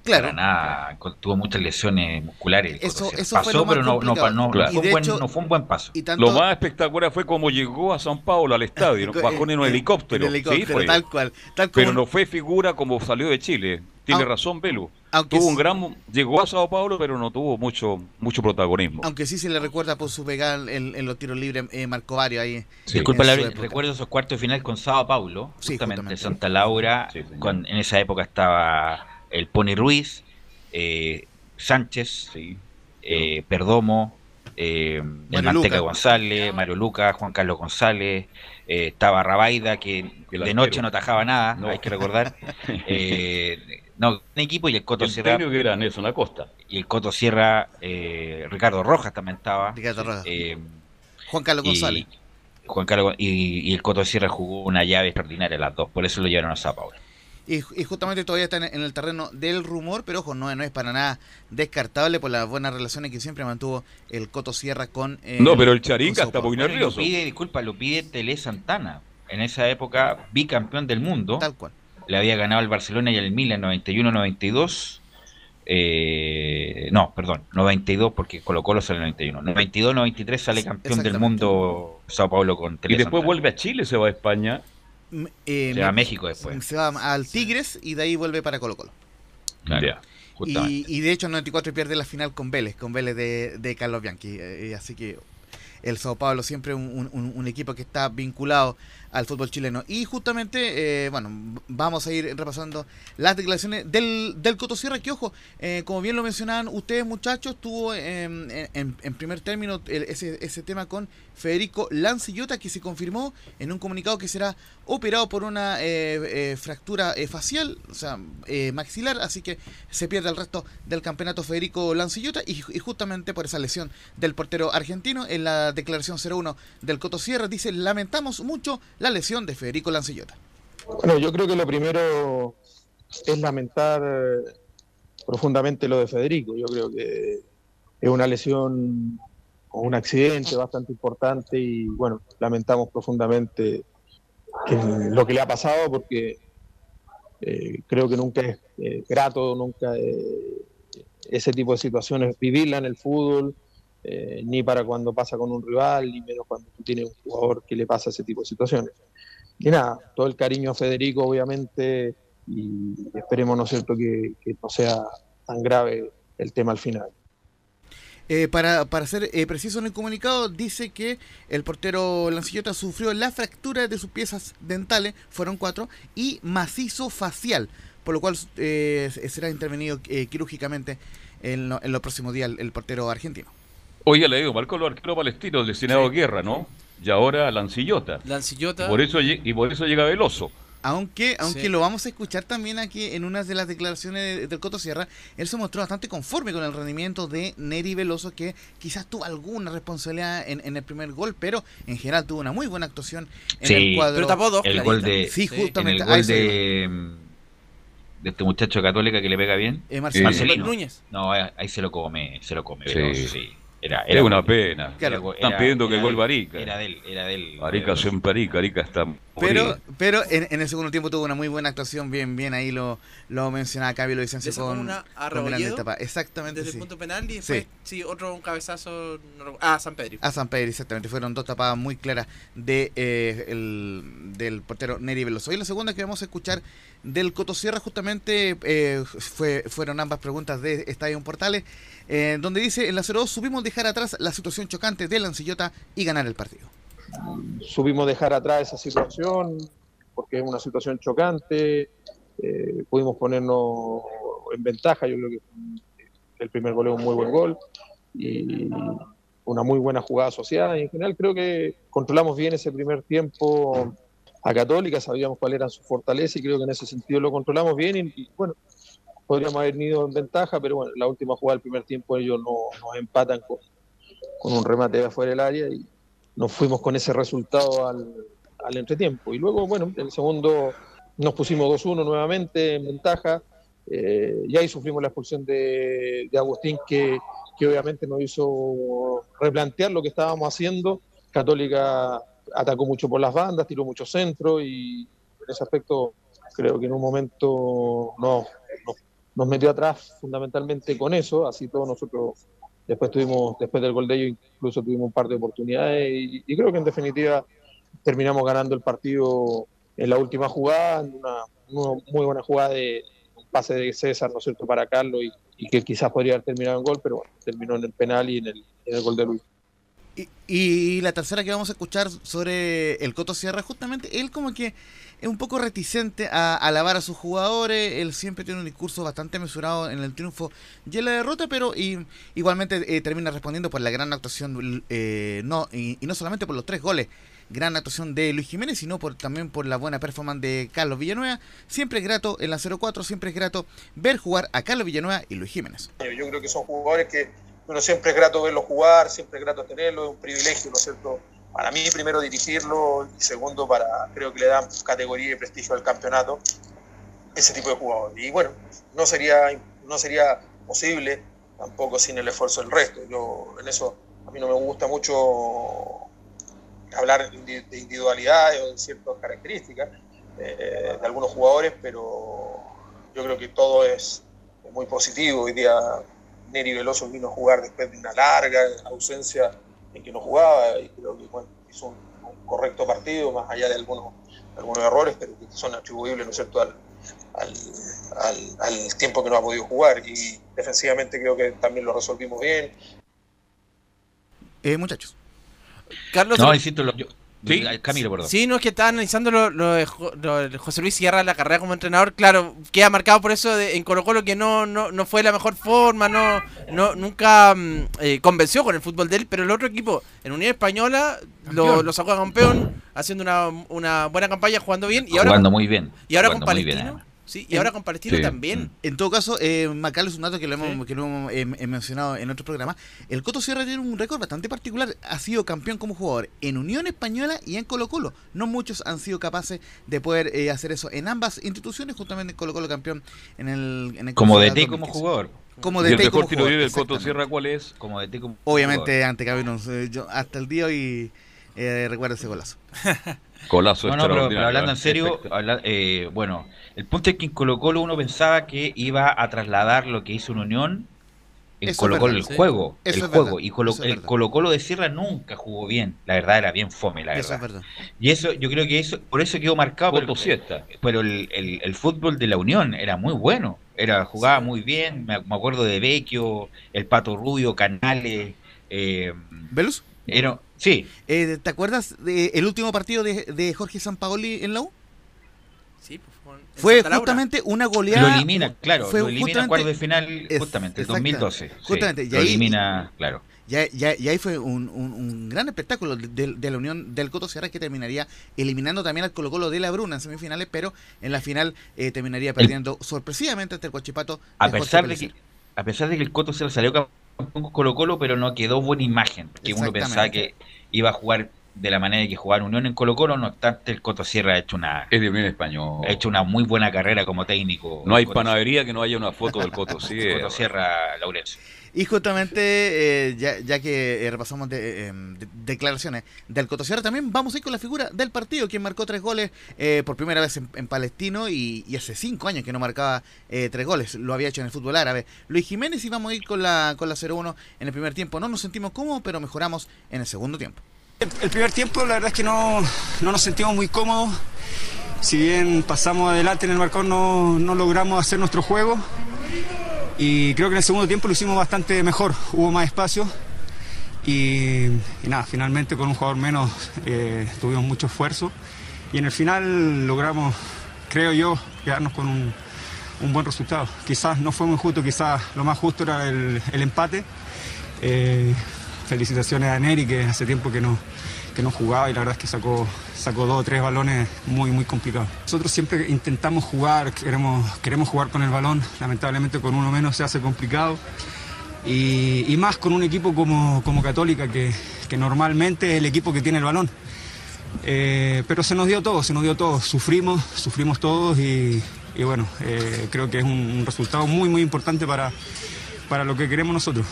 Claro. Para nada, tuvo muchas lesiones musculares. Eso- fue Pasó, lo más pero no, no, no, Claro. fue buen, hecho- no fue un buen paso. Y tanto, Lo más espectacular fue como llegó a San Paulo al estadio, bajó en un helicóptero. en helicóptero, sí, fue. tal cual. Tal como, Pero no fue figura como salió de Chile. Tiene razón, Belu. aunque, Tuvo un sí- gran, llegó a Sao Paulo, pero no tuvo mucho, mucho protagonismo. aunque sí se le recuerda por su pegada en, en los tiros libres, eh, marcó varios ahí. Disculpa, la- recuerdo esos cuartos de final con Sao Paulo, Sí, justamente, justamente. Santa Laura, Sí, con, en esa época estaba el Pony Ruiz, eh, Sánchez, eh, Perdomo, eh, el Manteca Luca. González, Mario Lucas, Juan Carlos González, eh, estaba Rabaida, que El de noche no atajaba nada, No. hay que recordar. Eh, no, un equipo y el Coto El Sierra, que era Nelson Acosta. y el Coto Sierra, eh, Ricardo Rojas también estaba. Ricardo Rojas. eh, Juan Carlos y- González. Juan Carlos y, y el Coto Sierra jugó una llave extraordinaria las dos, por eso lo llevaron a Sao Paulo. Y, y justamente todavía está en, en el terreno del rumor, pero ojo, no, no es para nada descartable por las buenas relaciones que siempre mantuvo el Coto Sierra con. eh, No, pero el Sao está muy Bueno, nervioso. Lo pide, disculpa, lo pide Tele Santana. En esa época, bicampeón del mundo. Tal cual. Le había ganado al Barcelona y al Milan 91-92. Eh, no, perdón, 92 porque Colo Colo sale en 91. 92-93 sale campeón del mundo Sao Paulo con Tele Y después Santana. vuelve a Chile, se va a España. Eh, Se va a México después. Se va al Tigres y de ahí vuelve para Colo Colo. Claro. Y, y de hecho en 94 pierde la final con Vélez, con Vélez de, de Carlos Bianchi. eh, así que el Sao Paulo siempre un, un- un equipo que está vinculado al fútbol chileno. Y justamente, eh, bueno, vamos a ir repasando las declaraciones del, del Coto Sierra, que ojo, eh, como bien lo mencionaban ustedes muchachos, tuvo eh, en, primer término ese, ese tema con Federico Lancillota, que se confirmó en un comunicado que será operado por una fractura facial, o sea, maxilar, así que se pierde el resto del campeonato Federico Lancillota y, y justamente por esa lesión del portero argentino en la declaración 01 del Coto Sierra dice lamentamos mucho la lesión de Federico Lancillota. Bueno, yo creo que lo primero es lamentar eh, profundamente lo de Federico. Yo creo que es una lesión o un accidente bastante importante y bueno, lamentamos profundamente lo que le ha pasado porque eh, creo que nunca es eh, grato, nunca ese tipo de situaciones vivirla en el fútbol, eh, ni para cuando pasa con un rival, ni menos cuando tú tienes un jugador que le pasa ese tipo de situaciones. Y nada, todo el cariño a Federico, obviamente, y esperemos, ¿no cierto?, que, no sea tan grave el tema al final. Eh, para, para ser eh, preciso en el comunicado, dice que el portero Lancillota sufrió la fractura de sus piezas dentales, fueron cuatro, y macizo facial, por lo cual será intervenido quirúrgicamente en, lo- en los próximos días el portero argentino. Oye, le digo, marcó los arqueros palestinos del Senado de Guerra, ¿no? Y ahora Lancillota. Lancillota. Y por eso, y por eso llega Veloso. Aunque, aunque Sí. lo vamos a escuchar también aquí en una de las declaraciones de- del Coto Sierra, él se mostró bastante conforme con el rendimiento de Neri Veloso, que quizás tuvo alguna responsabilidad en, en el primer gol, pero en general tuvo una muy buena actuación en Sí, el cuadro. Pero tapó dos el gol de, Sí, en justamente. el a gol eso iba. de, de este muchacho católica que le pega bien. Eh, Marcelino. Marcelino. Núñez. No, ahí ahí se lo come, se lo come. Sí. Veloso, sí. Era, Es una pena. Claro. Están pidiendo que era gol Barica. Era del, era del. Arica siempre Arica, Arica está Pero, pero en, en el segundo tiempo tuvo una muy buena actuación, bien, bien, ahí lo, lo mencionaba Cabio Vicencio con, una a con Rebolledo etapa. Exactamente, Desde sí. el punto penal y después, Sí. sí, otro un cabezazo. no Ah, San Pedro. A San Pedro, exactamente. Fueron dos tapadas muy claras de, eh, el, del portero Neri Veloso. Y la segunda que vamos a escuchar del Coto Sierra, justamente eh, fue, fueron ambas preguntas de Estadio Portales, eh, donde dice: En la 0 supimos dejar atrás la situación chocante de Lancillota y ganar el partido. Supimos dejar atrás esa situación porque es una situación chocante, eh, pudimos ponernos en ventaja, yo creo que el primer gol es un muy buen gol y una muy buena jugada asociada y en general creo que controlamos bien ese primer tiempo a Católica, sabíamos cuál eran sus fortalezas y creo que en ese sentido lo controlamos bien y, y, bueno, podríamos haber ido en ventaja, pero bueno, la última jugada del primer tiempo ellos no, nos empatan con, con un remate de afuera del área y nos fuimos con ese resultado al, al entretiempo. Y luego, bueno, en el segundo nos pusimos 2-1 nuevamente en ventaja Eh, y ahí sufrimos la expulsión de, de Agustín, que, que obviamente nos hizo replantear lo que estábamos haciendo. Católica atacó mucho por las bandas, tiró mucho centro y en ese aspecto creo que en un momento no, no- nos metió atrás fundamentalmente con eso, así todos nosotros después tuvimos, después del gol de ellos incluso tuvimos un par de oportunidades y, creo que en definitiva terminamos ganando el partido en la última jugada, en una, muy buena jugada de un pase de César, ¿no es cierto?, para Carlos y, que quizás podría haber terminado en gol, pero bueno, terminó en el penal y en el gol de Luis. Y la tercera que vamos a escuchar sobre el Coto Sierra, justamente él como que es un poco reticente a alabar a sus jugadores, él siempre tiene un discurso bastante mesurado en el triunfo y en la derrota, pero y- igualmente eh, termina respondiendo por la gran actuación, eh, no y, y no solamente por los tres goles, gran actuación de Luis Jiménez, sino por, también por la buena performance de Carlos Villanueva. Siempre es grato en la 0-4, siempre es grato ver jugar a Carlos Villanueva y Luis Jiménez. Yo creo que son jugadores que uno siempre es grato verlos jugar, siempre es grato tenerlos, es un privilegio, ¿no es cierto? Para mí, primero dirigirlo y segundo, para creo que le dan categoría y prestigio al campeonato ese tipo de jugadores. Y bueno, no sería, no sería posible tampoco sin el esfuerzo del resto. Yo en eso a mí no me gusta mucho hablar de de individualidades o de ciertas características eh, de algunos jugadores, pero yo creo que todo es muy positivo. Hoy día Neri Veloso vino a jugar después de una larga ausencia en que no jugaba y creo que bueno, hizo un, un correcto partido, más allá de algunos, algunos errores, pero que son atribuibles ¿no es cierto? al, al, al- al tiempo que no ha podido jugar. Y defensivamente creo que también lo resolvimos bien. Eh, muchachos. Carlos, No, otro- insisto, lo- yo- Sí. Camilo, perdón. Sí, no es que estaba analizando lo, lo de, Jo- lo de José Luis Sierra, la carrera como entrenador. Claro, queda marcado por eso de- en Colo Colo que no, no, no fue la mejor forma, no, no nunca mm, eh, convenció con el fútbol de él. Pero el otro equipo, en Unión Española, lo, lo sacó a campeón, haciendo una, una buena campaña, jugando bien. Y ahora, Jugando muy bien. Y ahora con jugando muy bien, Palestino. Sí, y ahora con Palestino Sí. también. En todo caso, eh, Macal es un dato que lo hemos, que lo hemos eh, mencionado en otro programa. El Coto Sierra tiene un récord bastante particular. Ha sido campeón como jugador en Unión Española y en Colo Colo. No muchos han sido capaces de poder eh, hacer eso en ambas instituciones. Justamente Colo Colo campeón en el, en el Como DT 2015. como jugador. Como ¿Y DT el mejor como tiro jugador, libre del Coto exactamente. Sierra cuál es? Como Obviamente ante Cabinos. eh, yo hasta el día hoy eh, recuerdo ese golazo. Golazo No, no, pero, hablando ¿eh? en serio, habla- eh, bueno, el punto es que en Colo Colo uno pensaba que iba a trasladar lo que hizo en Unión en Eso Colo Colo verdad, el sí. juego, Eso el juego verdad, y Colo, eso el. Colo Colo de Sierra nunca jugó bien, la verdad era bien fome, la Eso verdad. es verdad. Y eso, yo creo que eso, por eso quedó marcado. Coto pero, siesta. pero el, el- el fútbol de la Unión era muy bueno, era jugaba muy bien, me, me acuerdo de Vecchio, el Pato Rubio, Canales, eh, ¿Velus? Era, sí. Eh, ¿Te acuerdas del último partido de, de Jorge Sampaoli en la U? Sí, pues, fue Santa Laura. justamente una goleada. Lo elimina, claro, fue lo elimina cuarto de final justamente, el exacta- 2012. sí, Justamente, y lo ahí- elimina, claro. Ya, ya, y ahí fue un, un- un gran espectáculo de, de- de la unión del Coto Sierra que terminaría eliminando también al Colo Colo de la Bruna en semifinales, pero en la final eh, terminaría perdiendo sorpresivamente ante el Cochipato. A de pesar de que a pesar de que el Coto le salió campeón con Colo Colo, pero no quedó buena imagen, que uno pensaba que iba a jugar de la manera que jugaba Unión en Colo Colo, no obstante el Coto Sierra ha hecho una Es de español. ha hecho una muy buena carrera como técnico. No hay panadería que no haya una foto del Coto Sierra. Coto Sierra Laurencio. Y justamente, eh, ya, ya que eh, repasamos eh, de- declaraciones del Coto Sierra, también vamos a ir con la figura del partido, quien marcó tres goles por primera vez en, Palestino y, hace cinco años que no marcaba tres goles, lo había hecho en el fútbol árabe. Luis Jiménez y vamos a ir con la, con la 0-1 en el primer tiempo. No nos sentimos cómodos, pero mejoramos en el segundo tiempo. El primer tiempo la verdad es que no, no nos sentimos muy cómodos. Si bien pasamos adelante en el marcador no, no logramos hacer nuestro juego. Y creo que en el segundo tiempo lo hicimos bastante mejor. Hubo más espacio. Y, nada, finalmente con un jugador menos eh, tuvimos mucho esfuerzo. Y en el final logramos, creo yo, quedarnos con un, un buen resultado. Quizás no fue muy justo, quizás lo más justo era el, el empate. Eh, felicitaciones a Neri que hace tiempo que no, que no jugaba y la verdad es que sacó, sacó dos o tres balones muy, muy complicados. Nosotros siempre intentamos jugar, queremos, queremos jugar con el balón, lamentablemente con uno menos se hace complicado. Y, más con un equipo como, como Católica, que, que normalmente es el equipo que tiene el balón. Eh, pero se nos dio todo, se nos dio todo. Sufrimos, sufrimos todos y, y bueno, eh, creo que es un, un resultado muy, muy importante para, para lo que queremos nosotros.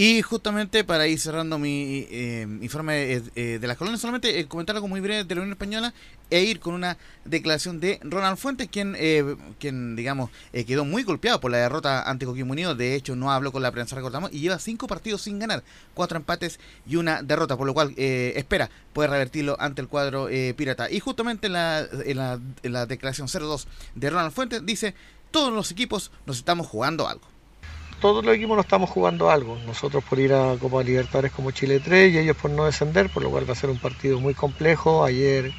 Y justamente para ir cerrando mi eh, informe eh, eh, de las colonias, solamente eh, comentar algo muy breve de la Unión Española e ir con una declaración de Ronald Fuentes, quien, quien digamos, quedó muy golpeado por la derrota ante Coquimbo Unido. De hecho, no habló con la prensa, recordamos, y lleva cinco partidos sin ganar, cuatro empates y una derrota, por lo cual espera poder revertirlo ante el cuadro pirata. Y justamente en la, en la, en la declaración 02 de Ronald Fuentes dice, todos los equipos nos estamos jugando algo todos los equipos no estamos jugando algo. Nosotros por ir a Copa Libertadores como Chile 3 y ellos por no descender, por lo cual va a ser un partido muy complejo. Ayer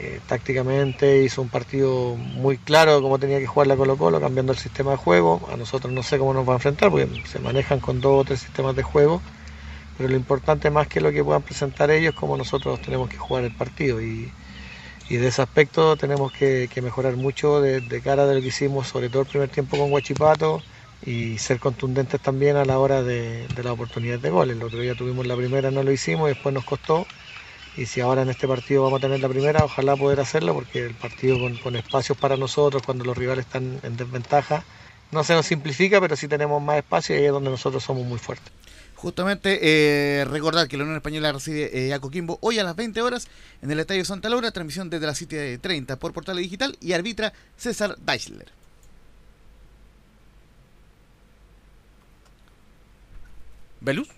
eh, tácticamente hizo un partido muy claro de cómo tenía que jugar la Colo Colo, cambiando el sistema de juego. A nosotros no sé cómo nos va a enfrentar porque se manejan con dos o tres sistemas de juego. Pero lo importante más que lo que puedan presentar ellos, como nosotros tenemos que jugar el partido. Y, de ese aspecto tenemos que, que mejorar mucho de, de cara de lo que hicimos, sobre todo el primer tiempo con Guachipato y ser contundentes también a la hora de, de la oportunidad de gol. El otro día tuvimos la primera, no lo hicimos y después nos costó. Y si ahora en este partido vamos a tener la primera, ojalá poder hacerlo, porque el partido con, espacios para nosotros, cuando los rivales están en desventaja, no se nos simplifica, pero sí tenemos más espacio y ahí es donde nosotros somos muy fuertes. Justamente eh, recordar que la Unión Española recibe eh, a Coquimbo hoy a las 20 horas en el Estadio Santa Laura, transmisión desde las 7.30 por Portal Digital y arbitra César Deichler. ¿Velus?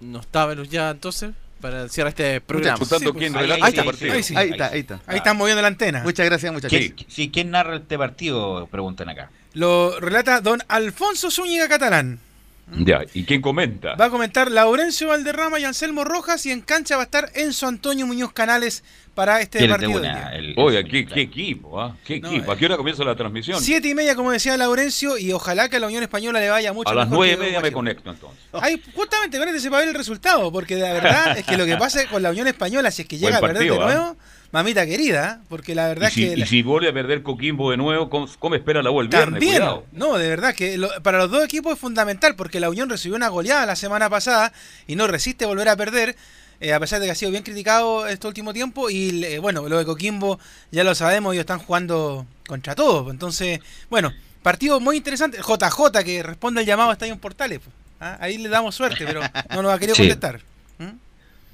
No está Velus ya entonces para cierrar este programa. Sí, pues, ahí este partido. Ahí, sí, ahí está, ahí está. Ahí están moviendo la antena. Muchas gracias, muchachos. ¿Quién, sí, ¿quién narra este partido? Preguntan acá. Lo relata don Alfonso Zúñiga Catalán. Ya, ¿y quién comenta? Va a comentar Laurencio Valderrama y Anselmo Rojas y en cancha va a estar Enzo Antonio Muñoz Canales para este ¿Quién es partido. día. El- Oiga, ¿qué, qué equipo, ¿ah? ¿Qué No, equipo? ¿A qué hora comienza la transmisión? Siete y media, como decía Laurencio, y ojalá que a la Unión Española le vaya mucho A las nueve y media me conecto entonces. Ay, justamente, conéctese para ver el resultado, porque la verdad es que lo que pasa con la Unión Española, si es que llega a perder de partido, ¿ah? Mamita querida, porque la verdad Y si, es que... y la- si vuelve a perder Coquimbo de nuevo, ¿cómo, cómo espera la vuelta? el viernes? También, Cuidado. no, de verdad que lo- para los dos equipos es fundamental porque la Unión recibió una goleada la semana pasada y no resiste volver a perder, eh, a pesar de que ha sido bien criticado este último tiempo. Y eh, bueno, lo de Coquimbo ya lo sabemos, ellos están jugando contra todos. Entonces, bueno, partido muy interesante. JJ que responde al llamado a Estadio Portales. pues, ¿ah? Ahí le damos suerte, pero no nos ha querido Sí. contestar.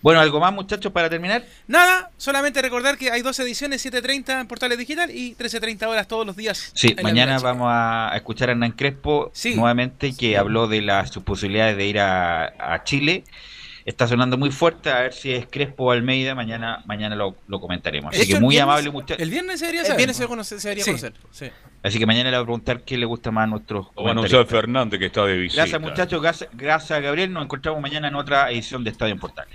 Bueno, ¿algo más, muchachos, para terminar? Nada, solamente recordar que hay dos ediciones, 7.30 en Portales Digital y 13.30 horas todos los días. Sí, mañana vamos a escuchar a Hernán Crespo Sí. nuevamente, que habló de las sus posibilidades de ir a, a Chile. Está sonando muy fuerte, a ver si es Crespo o Almeida, mañana, mañana lo, lo comentaremos. Así hecho, que muy viernes- amable, muchachos. El viernes se debería El viernes se, conoce- se debería Sí. conocer. Sí. Así que mañana le voy a preguntar qué le gusta más a nuestros a anunciar. Fernández que está de visita. Gracias, muchachos. Gracias, gracias, Gabriel. Nos encontramos mañana en otra edición de Estadio en Portales.